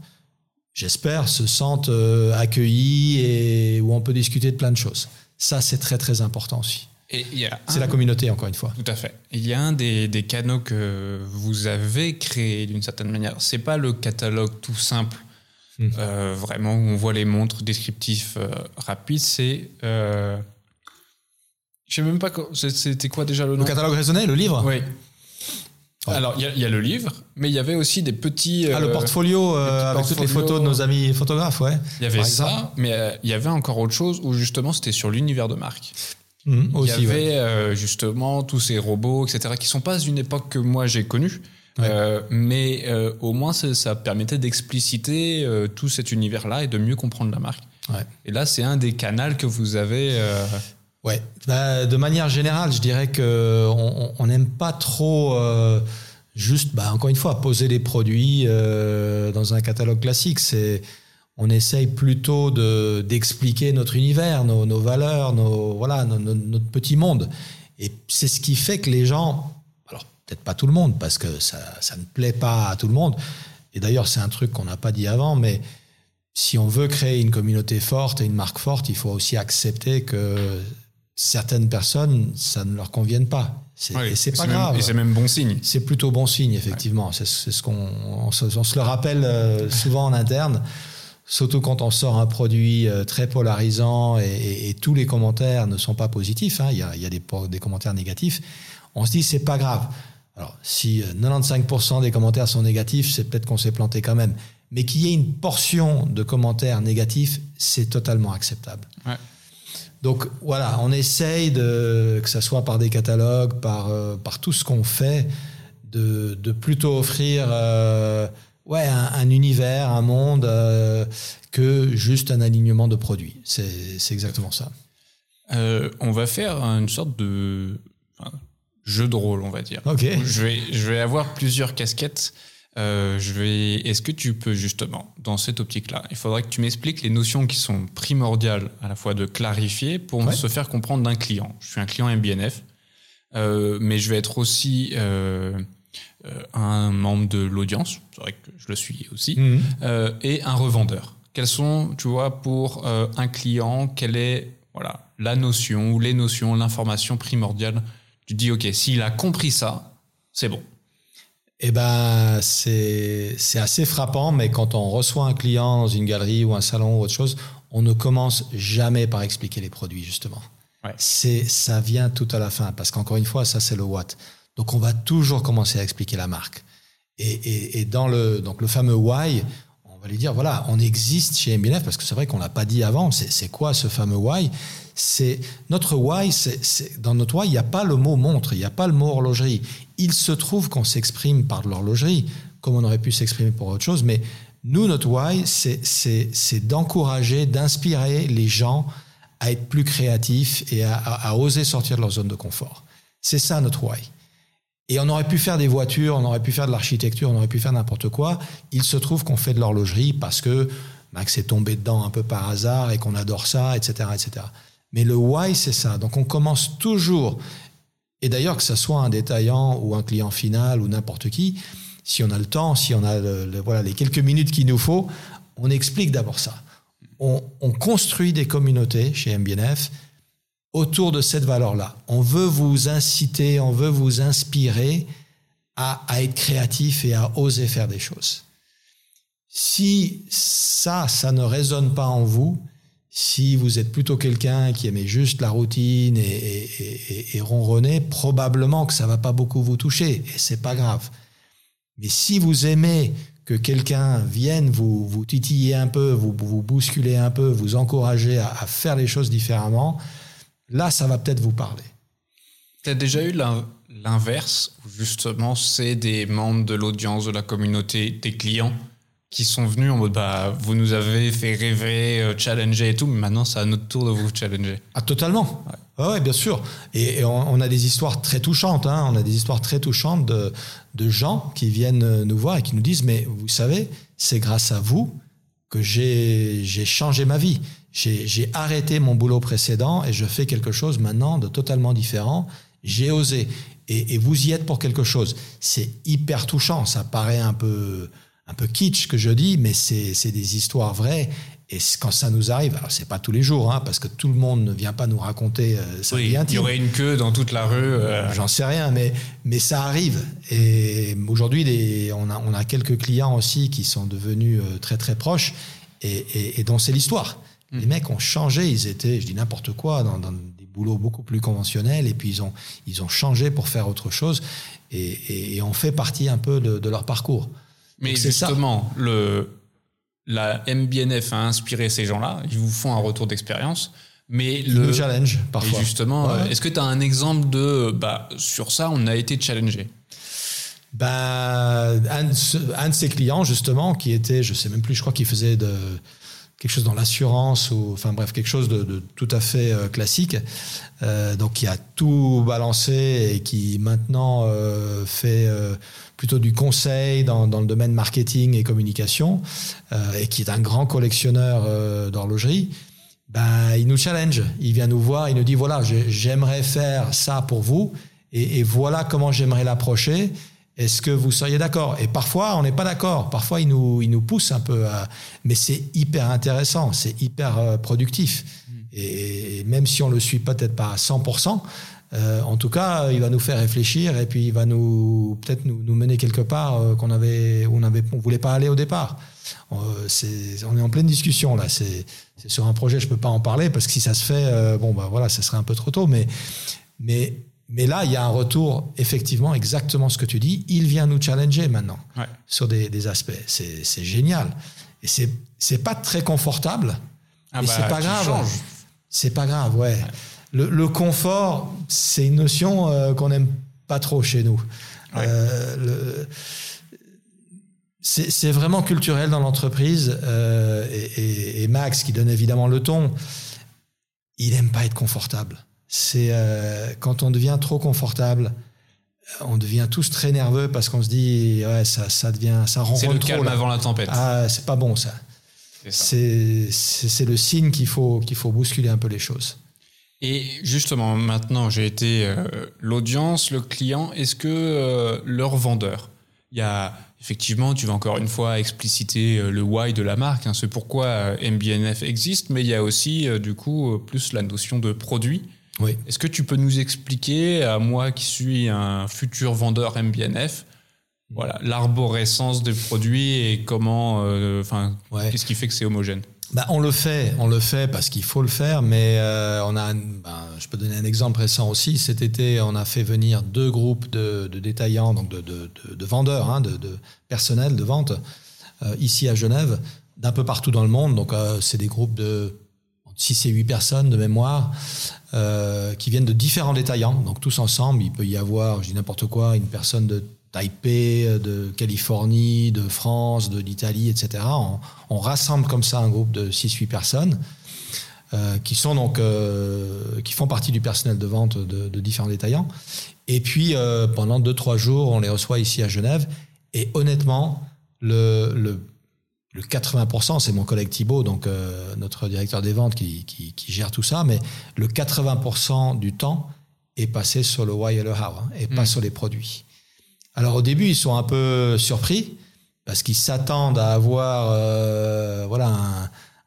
Speaker 2: j'espère, se sentent accueillis et où on peut discuter de plein de choses. Ça, c'est très, très important aussi. C'est la communauté, encore une fois.
Speaker 1: Tout à fait. Il y a un des, des canaux que vous avez créé d'une certaine manière. C'est pas le catalogue tout simple, mmh. euh, vraiment, où on voit les montres descriptifs euh, rapides. C'est. Euh, je sais même pas. C'était quoi déjà le nom?
Speaker 2: Le catalogue raisonné, le livre?
Speaker 1: Oui. Alors, il y, y, a le livre, mais il y avait aussi des petits.
Speaker 2: ah, le portfolio euh, avec toutes les photos de nos amis photographes, ouais.
Speaker 1: Il y avait ça, mais il y avait encore autre chose où justement c'était sur l'univers de marque.
Speaker 2: Mmh,
Speaker 1: il y avait justement tous ces robots, etc., qui sont pas une époque que moi j'ai connue, ouais. euh, mais euh, au moins ça, permettait d'expliciter euh, tout cet univers-là et de mieux comprendre la marque.
Speaker 2: Ouais.
Speaker 1: Et là, c'est un des canaux que vous avez.
Speaker 2: Ouais. Bah, de manière générale, je dirais que on n'aime pas trop juste, bah, encore une fois, poser des produits dans un catalogue classique. C'est on essaye plutôt de d'expliquer notre univers, nos, nos, valeurs, nos voilà, notre petit monde. Et c'est ce qui fait que les gens, peut-être pas tout le monde, parce que ça, ça ne plaît pas à tout le monde. Et d'ailleurs, c'est un truc qu'on n'a pas dit avant, mais si on veut créer une communauté forte et une marque forte, il faut aussi accepter que certaines personnes, ça ne leur convienne pas.
Speaker 1: Oui,
Speaker 2: et c'est pas grave.
Speaker 1: et c'est même bon signe.
Speaker 2: C'est plutôt bon signe, effectivement. Ouais. C'est ce qu'on on se, on se, le rappelle euh, souvent en interne. Surtout quand on sort un produit euh, très polarisant et, et, et tous les commentaires ne sont pas positifs, hein, il y a, il y a des, des, commentaires négatifs, on se dit c'est pas grave. Alors si 95% des commentaires sont négatifs, c'est peut-être qu'on s'est planté quand même. Mais qu'il y ait une portion de commentaires négatifs, c'est totalement acceptable.
Speaker 1: Ouais.
Speaker 2: Donc voilà, on essaye de, que ça soit par des catalogues, par, euh, par tout ce qu'on fait, de, de, plutôt offrir euh, ouais, un, un, univers, un monde, euh, que juste un alignement de produits. C'est exactement ça.
Speaker 1: Euh, on va faire une sorte de jeu de rôle, on va dire.
Speaker 2: Okay.
Speaker 1: Je, vais, je vais avoir plusieurs casquettes. Euh, je vais. Est-ce que tu peux justement, dans cette optique-là, il faudrait que tu m'expliques les notions qui sont primordiales à la fois de clarifier pour ouais. se faire comprendre d'un client. Je suis un client MBNF, euh, mais je vais être aussi euh, euh, un membre de l'audience. C'est vrai que je le suis aussi,
Speaker 2: Mhm.
Speaker 1: mmh. et un revendeur. Quels sont, tu vois, pour euh, un client, quelle est voilà la notion ou les notions, l'information primordiale Tu dis, ok, s'il a compris ça, c'est bon.
Speaker 2: Eh ben, c'est assez frappant, mais quand on reçoit un client dans une galerie ou un salon ou autre chose, on ne commence jamais par expliquer les produits, justement.
Speaker 1: Ouais.
Speaker 2: C'est, ça vient tout à la fin, parce qu'encore une fois, ça, c'est le what. Donc, on va toujours commencer à expliquer la marque. Et, et, et, dans le, donc le fameux why, on va lui dire voilà, on existe chez MBNF parce que c'est vrai qu'on l'a pas dit avant. C'est quoi ce fameux why? C'est notre why. C'est dans notre why, il n'y a pas le mot montre, il n'y a pas le mot horlogerie. Il se trouve qu'on s'exprime par de l'horlogerie, comme on aurait pu s'exprimer pour autre chose, mais nous, notre why, c'est d'encourager, d'inspirer les gens à être plus créatifs et à, à, oser sortir de leur zone de confort. C'est ça notre why. Et on aurait pu faire des voitures, on aurait pu faire de l'architecture, on aurait pu faire n'importe quoi. Il se trouve qu'on fait de l'horlogerie parce que Max est tombé dedans un peu par hasard et qu'on adore ça, etc., etc. Mais le why, c'est ça. Donc on commence toujours, et d'ailleurs que ce soit un détaillant ou un client final ou n'importe qui, si on a le temps, si on a voilà, les quelques minutes qu'il nous faut, on explique d'abord ça. On, on construit des communautés chez MBNF autour de cette valeur-là. On veut vous inciter, on veut vous inspirer à, être créatif et à oser faire des choses. Si ça, ça ne résonne pas en vous, si vous êtes plutôt quelqu'un qui aimait juste la routine et, ronronner, probablement que ça va pas beaucoup vous toucher et c'est pas grave. Mais si vous aimez que quelqu'un vienne vous, titiller un peu, vous, vous bousculer un peu, vous encourager à faire les choses différemment, Là, ça va peut-être vous parler.
Speaker 1: Tu as déjà eu l'inverse, justement, c'est des membres de l'audience, de la communauté, des clients qui sont venus en mode bah, vous nous avez fait rêver, euh, challenger et tout, mais maintenant c'est à notre tour de vous challenger.
Speaker 2: Ah, totalement. Ouais. ouais bien sûr. Et, on, a des histoires très touchantes. Hein. On a des histoires très touchantes de, de gens qui viennent nous voir et qui nous disent mais vous savez, c'est grâce à vous que j'ai changé ma vie. J'ai arrêté mon boulot précédent et je fais quelque chose maintenant de totalement différent. J'ai osé. Et, vous y êtes pour quelque chose. C'est hyper touchant. Ça paraît un peu, un peu kitsch que je dis, mais c'est des histoires vraies. Et quand ça nous arrive, alors c'est pas tous les jours, hein, parce que tout le monde ne vient pas nous raconter euh,
Speaker 1: ça. Oui, il y aurait une queue dans toute la rue. Euh.
Speaker 2: J'en sais rien, mais, mais ça arrive. Et aujourd'hui, on a, on a quelques clients aussi qui sont devenus euh, très très proches et, et, et dont c'est l'histoire. Les mm. mecs ont changé, ils étaient, je dis n'importe quoi, dans, des boulots beaucoup plus conventionnels, et puis ils ont, ils ont changé pour faire autre chose, et, et, on fait partie un peu de, leur parcours.
Speaker 1: Mais justement, le, la MBNF a inspiré ces gens-là, ils vous font un retour d'expérience. Mais
Speaker 2: le challenge parfois.
Speaker 1: Et justement, est-ce que tu as un exemple de bah, sur ça, on a été challengé?
Speaker 2: Bah, un, un, de ses clients, justement, qui était, je sais même plus, je crois qu'il faisait de, quelque chose dans l'assurance ou enfin bref quelque chose de, tout à fait euh, classique euh, donc qui a tout balancé et qui maintenant euh, fait plutôt du conseil dans, dans, le domaine marketing et communication et qui est un grand collectionneur d'horlogerie ben il nous challenge il vient nous voir il nous dit voilà j'aimerais faire ça pour vous et, et voilà comment j'aimerais l'approcher est-ce que vous seriez d'accord? Et parfois, on n'est pas d'accord. Parfois, il nous, il nous pousse un peu. À... Mais c'est hyper intéressant, c'est hyper euh, productif. Mm. Et même si on le suit peut-être pas à 100%, euh, en tout cas, il va nous faire réfléchir et puis il va nous peut-être nous, nous, mener quelque part euh, qu'on avait, où on avait, on voulait pas aller au départ. on est en pleine discussion là. C'est sur un projet, je peux pas en parler parce que si ça se fait, bon bah voilà, ça serait un peu trop tôt. Mais mais mais là, il y a un retour, effectivement, exactement ce que tu dis. Il vient nous challenger maintenant sur des, aspects. C'est génial. Et c'est c'est pas très confortable. Ah mais bah, c'est pas grave. C'est pas grave, ouais. Le, confort, c'est une notion euh, qu'on n'aime pas trop chez nous. Euh, c'est vraiment culturel dans l'entreprise. Euh, et, et, Max, qui donne évidemment le ton, il aime pas être confortable c'est quand on devient trop confortable, on devient tous très nerveux parce qu'on se dit ouais ça ça devient ça rend
Speaker 1: C'est
Speaker 2: le
Speaker 1: calme avant la tempête.
Speaker 2: Ah c'est pas bon ça. C'est c'est le signe qu'il faut qu'il faut bousculer un peu les choses.
Speaker 1: Et justement maintenant j'ai été euh, l'audience, le client. Est-ce que euh, leur vendeur, il y a effectivement, tu vas encore une fois expliciter le why de la marque, hein, c'est pourquoi MBNF existe, mais il y a aussi du coup plus la notion de produit
Speaker 2: oui.
Speaker 1: Est-ce que tu peux nous expliquer, à moi qui suis un futur vendeur MBNF, voilà, l'arborescence des produits et comment, euh, enfin, qu'est-ce qui fait que c'est homogène?
Speaker 2: Bah, on le fait, on le fait parce qu'il faut le faire, mais euh, on a, bah, je peux donner un exemple récent aussi. Cet été, on a fait venir deux groupes de, détaillants, donc de, vendeurs, hein, de, personnel de vente, ici à Genève, d'un peu partout dans le monde. Donc, c'est des groupes de 6 et 8 personnes de mémoire qui viennent de différents détaillants. Donc, tous ensemble, il peut y avoir, je dis n'importe quoi, une personne de Taipei, de Californie, de France, de l'Italie, etc. On, rassemble comme ça un groupe de 6-8 personnes euh, qui sont donc euh, qui font partie du personnel de vente de, différents détaillants. Et puis euh, pendant 2-3 jours, on les reçoit ici à Genève. Et honnêtement, le, le, 80%, c'est mon collègue Thibault, donc notre directeur des ventes qui, qui, gère tout ça, mais le 80% du temps est passé sur le why et le how, hein, et pas hmm. sur les produits. Alors au début, ils sont un peu surpris parce qu'ils s'attendent à avoir euh, voilà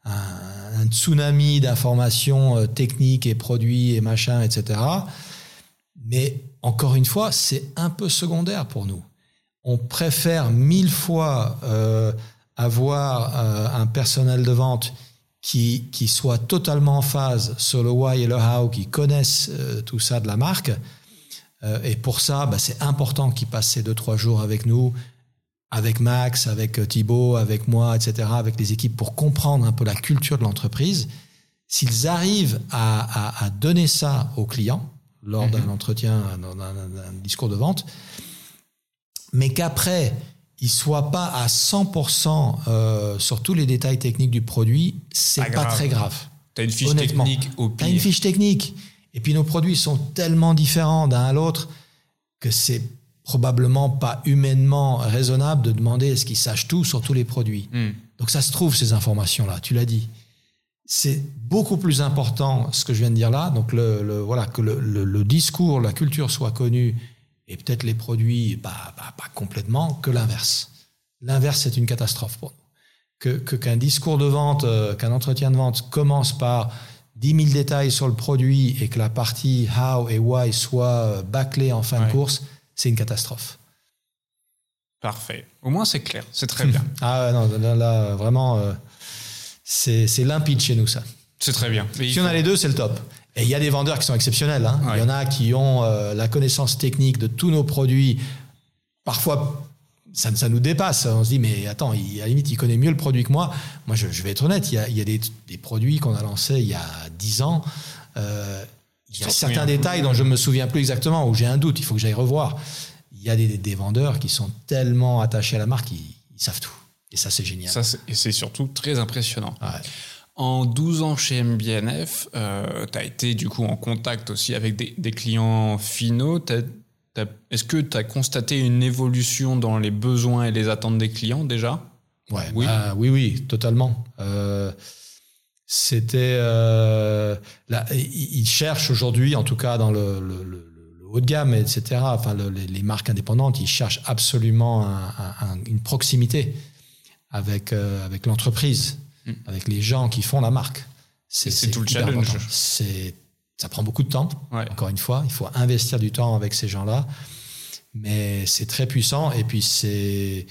Speaker 2: un, tsunami d'informations euh, techniques et produits et machin, etc. Mais encore une fois, c'est un peu secondaire pour nous. On préfère mille fois euh, avoir un personnel de vente qui, qui soit totalement en phase sur le why et le how, qui connaissent tout ça de la marque, et pour ça, bah, c'est important qu'ils passent ces deux, trois jours avec nous, avec Max, avec euh, Thibaut, avec moi, etc., avec les équipes pour comprendre un peu la culture de l'entreprise. S'ils arrivent à, donner ça aux clients lors d'un mhm. entretien, d'un discours de vente, mais qu'après, ils soient pas à 100% euh, sur tous les détails techniques du produit, c'est pas, pas très grave.
Speaker 1: Tu as une fiche technique au pire.
Speaker 2: Tu as une fiche technique. Et puis nos produits sont tellement différents d'un à l'autre que c'est probablement pas humainement raisonnable de demander est-ce qu'ils sachent tout sur tous les produits. Hmm. Donc ça se trouve ces informations-là, tu l'as dit. C'est beaucoup plus important ce que je viens de dire là. Donc le, voilà que le, discours, la culture soit connue et peut-être les produits pas, pas complètement que l'inverse. L'inverse c'est une catastrophe pour nous. Que qu'un discours de vente, euh, qu'un entretien de vente commence par 10 000 détails sur le produit et que la partie how et why soit euh, bâclée en fin de course, c'est une catastrophe.
Speaker 1: Parfait. Au moins, c'est clair. C'est très bien. <laughs>
Speaker 2: ah non, là, vraiment, euh, c'est limpide chez nous, ça.
Speaker 1: C'est très bien.
Speaker 2: si on a les deux, c'est le top. Et il y a des vendeurs qui sont exceptionnels. Hein. Il y en a qui ont euh, la connaissance technique de tous nos produits, parfois ça, ça, nous dépasse. On se dit, mais attends, il, à la limite, il connaît mieux le produit que moi. Moi, je, vais être honnête, il y a, il y a des, des, produits qu'on a lancés il y a 10 ans. Euh, il y a certains détails dont je ne me souviens plus exactement, où j'ai un doute, il faut que j'aille revoir. Il y a des, des, vendeurs qui sont tellement attachés à la marque, ils, savent tout. Et ça, c'est génial.
Speaker 1: Ça, et c'est surtout très impressionnant. En 12 ans chez MBNF, euh, tu as été du coup en contact aussi avec des, des clients finaux. Est-ce que tu as constaté une évolution dans les besoins et les attentes des clients déjà
Speaker 2: ouais, oui. Bah, oui, oui, totalement. Euh, c'était. Euh, ils cherchent aujourd'hui, en tout cas dans le, haut de gamme, etc., enfin, les, marques indépendantes, ils cherchent absolument une proximité avec, euh, avec l'entreprise, hmm. avec les gens qui font la marque.
Speaker 1: C'est tout le challenge.
Speaker 2: C'est ça prend beaucoup de temps. Encore une fois, il faut investir du temps avec ces gens-là. Mais c'est très puissant et puis c'est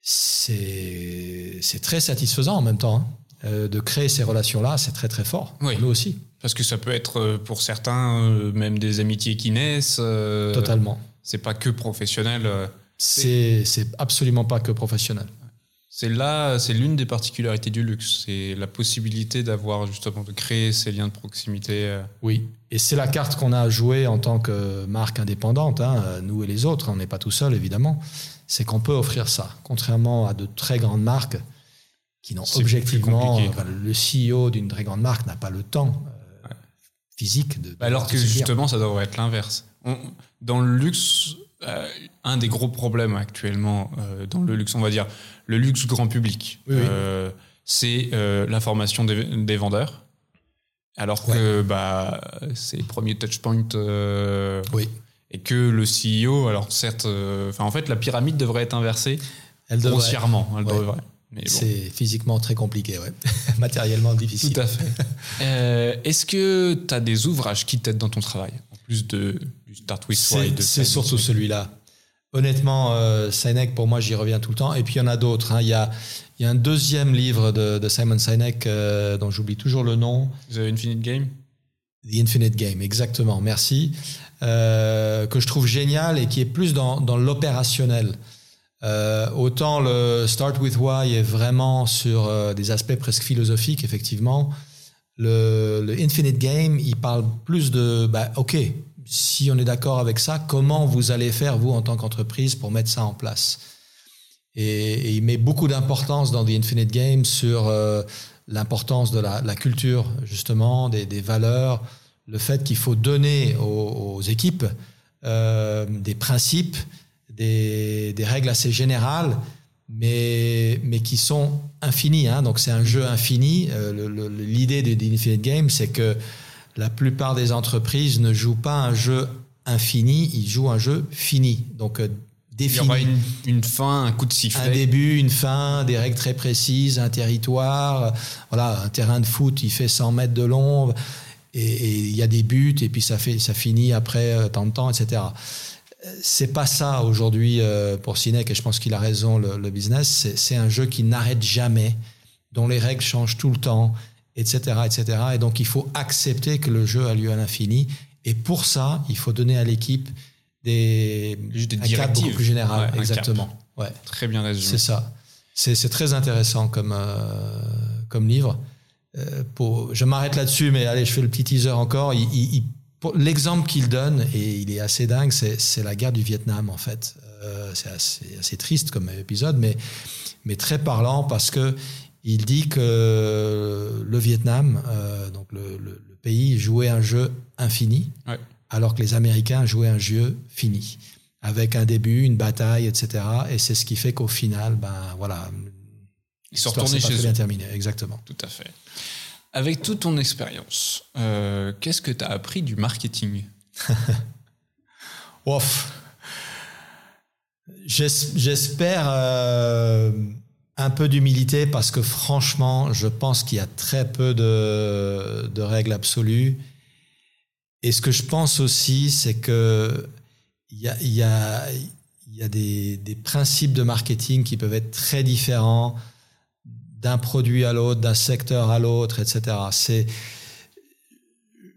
Speaker 2: c'est très satisfaisant en même temps. Hein. Euh, de créer ces relations-là, c'est très très fort. Oui. Nous aussi.
Speaker 1: Parce que ça peut être euh, pour certains euh, même des amitiés qui naissent.
Speaker 2: Totalement.
Speaker 1: C'est pas que professionnel.
Speaker 2: C'est absolument pas que professionnel.
Speaker 1: C'est là, c'est l'une des particularités du luxe, c'est la possibilité d'avoir justement de créer ces liens de proximité. Euh.
Speaker 2: Oui, et c'est la carte qu'on a à jouer en tant que marque indépendante, hein, nous et les autres. On n'est pas tout seul évidemment. C'est qu'on peut offrir ça, contrairement à de très grandes marques qui n'ont objectivement. le CEO d'une très grande marque n'a pas le temps euh, physique de.
Speaker 1: Bah, alors que justement, ça devrait être l'inverse. Dans le luxe, euh, un des gros problèmes actuellement dans le luxe, on va dire le luxe grand public. Euh, c'est euh, l'information des, vendeurs. Alors que bah, c'est le premier touchpoint. Euh,
Speaker 2: oui.
Speaker 1: Et que le CEO, alors certes, en fait, la pyramide devrait être inversée elle devrait. grossièrement. Elle devrait.
Speaker 2: C'est physiquement très compliqué, ouais. <laughs> matériellement difficile.
Speaker 1: Tout à fait. Est-ce que tu as des ouvrages qui t'aident dans ton travail, en plus de, du Start With Why
Speaker 2: C'est surtout celui-là. Honnêtement, euh, Sinek, pour moi, j'y reviens tout le temps. Et puis, il y en a d'autres. Hein. Il, y a, il y a un deuxième livre de, Simon Sinek euh, dont j'oublie toujours le nom.
Speaker 1: The Infinite Game?
Speaker 2: The Infinite Game, exactement. Merci. Euh, que je trouve génial et qui est plus dans, dans l'opérationnel. Euh, autant le Start with Why est vraiment sur des aspects presque philosophiques, effectivement. Le, le, Infinite Game, il parle plus de, bah, OK, si on est d'accord avec ça, comment vous allez faire, vous, en tant qu'entreprise, pour mettre ça en place? Et, il met beaucoup d'importance dans The Infinite Game sur euh, l'importance de la, culture, justement, des, des valeurs, le fait qu'il faut donner aux, équipes euh, des principes, des, des, règles assez générales, mais, mais qui sont infinies. Hein. Donc c'est un jeu infini. Euh, L'idée de The Infinite Game, c'est que la plupart des entreprises ne jouent pas un jeu infini, ils jouent un jeu fini. Donc euh, défini.
Speaker 1: Il y aura une, une, fin, un coup de sifflet.
Speaker 2: Un début, une fin, des règles très précises, un territoire. Voilà, un terrain de foot, il fait 100 mètres de long. Et il y a des buts, et puis ça, fait, ça finit après euh, tant de temps, etc. C'est pas ça aujourd'hui euh, pour Sinek, et je pense qu'il a raison, le, le business. C'est un jeu qui n'arrête jamais, dont les règles changent tout le temps etc., etc. Et donc, il faut accepter que le jeu a lieu à l'infini. Et pour ça, il faut donner à l'équipe des,
Speaker 1: des
Speaker 2: un cadre beaucoup plus général. Ouais, exactement. Ouais.
Speaker 1: Très bien résumé.
Speaker 2: C'est ça. C'est très intéressant comme, euh, comme livre. Euh, pour, je m'arrête là-dessus, mais allez, je fais le petit teaser encore. L'exemple qu'il donne, et il est assez dingue, c'est la guerre du Vietnam, en fait. Euh, c'est assez, assez, triste comme épisode, mais, mais très parlant parce que il dit que le Vietnam, euh, donc le, le, le, pays, jouait un jeu infini,
Speaker 1: ouais.
Speaker 2: alors que les Américains jouaient un jeu fini, avec un début, une bataille, etc. Et c'est ce qui fait qu'au final, ben voilà,
Speaker 1: ils sont retournés chez eux.
Speaker 2: bien terminé, exactement.
Speaker 1: Tout à fait. Avec toute ton expérience, euh, qu'est-ce que tu as appris du marketing? <laughs>
Speaker 2: Ouf. J'espère. Euh, un peu d'humilité parce que franchement, je pense qu'il y a très peu de, de, règles absolues. Et ce que je pense aussi, c'est que il y a, y a, y a des, des, principes de marketing qui peuvent être très différents d'un produit à l'autre, d'un secteur à l'autre, etc. C'est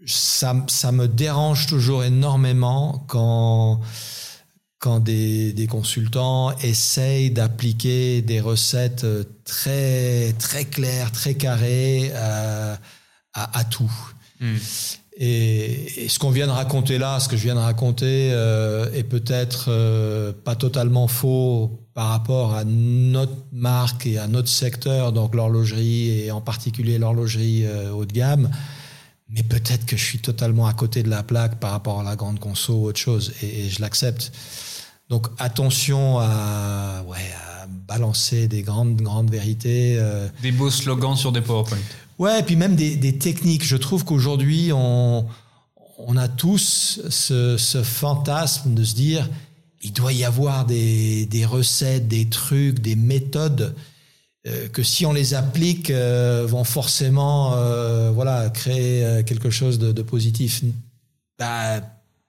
Speaker 2: ça, ça me dérange toujours énormément quand quand des, des, consultants essayent d'appliquer des recettes euh, très très claires, très carrées à, euh, à, à tout.
Speaker 1: Mm.
Speaker 2: Et, et, ce qu'on vient de raconter là, ce que je viens de raconter, euh, est peut-être euh, pas totalement faux par rapport à notre marque et à notre secteur, donc l'horlogerie et en particulier l'horlogerie euh, haut de gamme. Mais peut-être que je suis totalement à côté de la plaque par rapport à la grande conso ou autre chose, et, et je l'accepte. Donc attention à, ouais, à balancer des grandes, grandes vérités. Euh.
Speaker 1: Des beaux slogans sur des PowerPoint.
Speaker 2: Ouais, et puis même des, des techniques. Je trouve qu'aujourd'hui, on, on a tous ce, ce, fantasme de se dire, il doit y avoir des, des recettes, des trucs, des méthodes euh, que si on les applique, euh, vont forcément voilà, créer quelque chose de, de positif. Bah,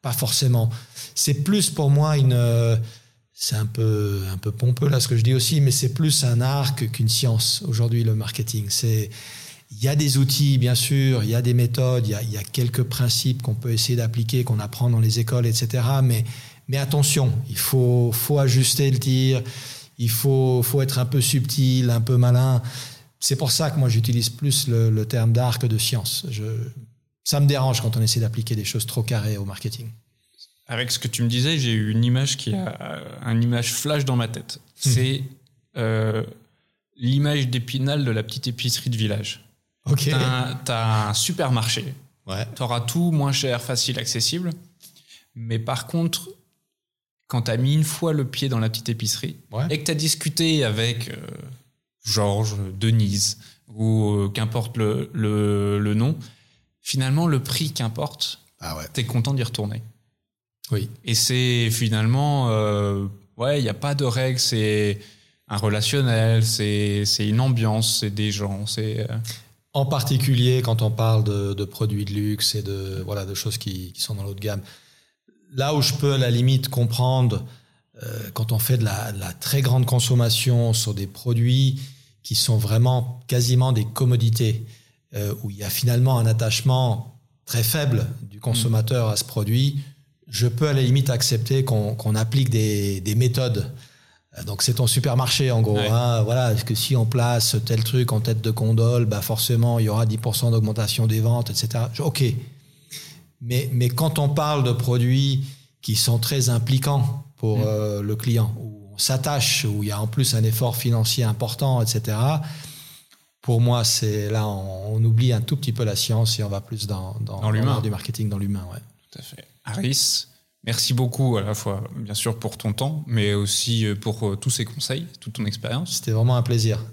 Speaker 2: pas forcément. C'est plus pour moi une. Euh, c'est un peu, un peu pompeux là ce que je dis aussi, mais c'est plus un art qu'une science aujourd'hui, le marketing. C'est. Il y a des outils, bien sûr, il y a des méthodes, il y a, quelques principes qu'on peut essayer d'appliquer, qu'on apprend dans les écoles, etc. Mais, mais attention, il faut, faut ajuster le tir, il faut, faut être un peu subtil, un peu malin. C'est pour ça que moi j'utilise plus le, le terme d'art que de science. Je, ça me dérange quand on essaie d'appliquer des choses trop carrées au marketing.
Speaker 1: Avec ce que tu me disais, j'ai eu une image qui a un image flash dans ma tête. Mmh. C'est euh, l'image d'Épinal de la petite épicerie de village.
Speaker 2: Ok.
Speaker 1: T'as, as un supermarché.
Speaker 2: Ouais.
Speaker 1: T'auras tout moins cher, facile, accessible. Mais par contre, quand t'as mis une fois le pied dans la petite épicerie
Speaker 2: ouais.
Speaker 1: et que t'as discuté avec euh, Georges, Denise ou euh, qu'importe le, le, le nom, finalement, le prix qu'importe,
Speaker 2: ah ouais.
Speaker 1: tu es content d'y retourner.
Speaker 2: Oui.
Speaker 1: Et c'est finalement, euh, ouais, il n'y a pas de règles, c'est un relationnel, c'est une ambiance, c'est des gens, c'est. Euh...
Speaker 2: En particulier quand on parle de, de, produits de luxe et de, voilà, de choses qui, qui sont dans l'autre gamme. Là où je peux à la limite comprendre euh, quand on fait de la, de la, très grande consommation sur des produits qui sont vraiment quasiment des commodités, euh, où il y a finalement un attachement très faible du consommateur à ce produit, je peux à la limite accepter qu'on qu applique des, des méthodes Donc c'est ton supermarché en gros. Hein, voilà, parce que si on place tel truc en tête de condole, bah forcément il y aura 10% d'augmentation des ventes, etc. Ok. Mais, mais quand on parle de produits qui sont très impliquants pour mm. euh, le client, où on s'attache, où il y a en plus un effort financier important, etc. Pour moi, c'est là on, oublie un tout petit peu la science et on va plus dans, dans, dans du marketing, dans l'humain. Ouais.
Speaker 1: Tout à fait. Harris, Merci beaucoup à la fois, bien sûr, pour ton temps, mais aussi euh, pour euh, tous ces conseils, toute ton expérience.
Speaker 2: C'était vraiment un plaisir.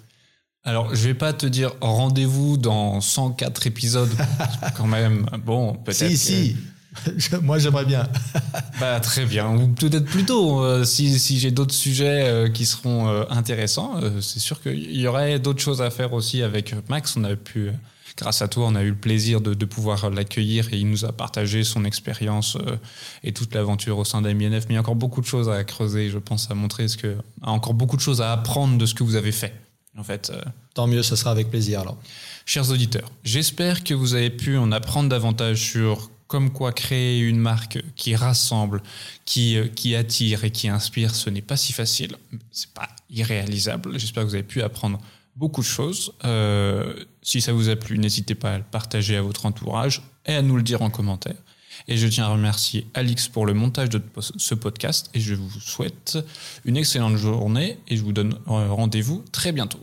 Speaker 1: Alors, je vais pas te dire rendez-vous dans 104 épisodes, <laughs> quand même. Bon, peut-être.
Speaker 2: Si, si. <laughs> Moi, j'aimerais bien. <laughs>
Speaker 1: bah, très bien. Ou peut-être plus tôt, euh, si, si j'ai d'autres sujets qui seront intéressants. c'est sûr qu'il y aurait d'autres choses à faire aussi avec Max. On a pu grâce à toi, on a eu le plaisir de, pouvoir l'accueillir et il nous a partagé son expérience euh, et toute l'aventure au sein d'AMINF. Mais il y a encore beaucoup de choses à creuser, je pense, à montrer ce que, encore beaucoup de choses à apprendre de ce que vous avez fait. En fait,
Speaker 2: euh. Tant mieux, ce sera avec plaisir alors.
Speaker 1: Chers auditeurs, j'espère que vous avez pu en apprendre davantage sur comme quoi créer une marque qui rassemble, qui, euh, qui attire et qui inspire, ce n'est pas si facile. C'est pas irréalisable. J'espère que vous avez pu apprendre beaucoup de choses. Euh, si ça vous a plu, n'hésitez pas à le partager à votre entourage et à nous le dire en commentaire. Et je tiens à remercier Alix pour le montage de ce podcast et je vous souhaite une excellente journée et je vous donne rendez-vous très bientôt.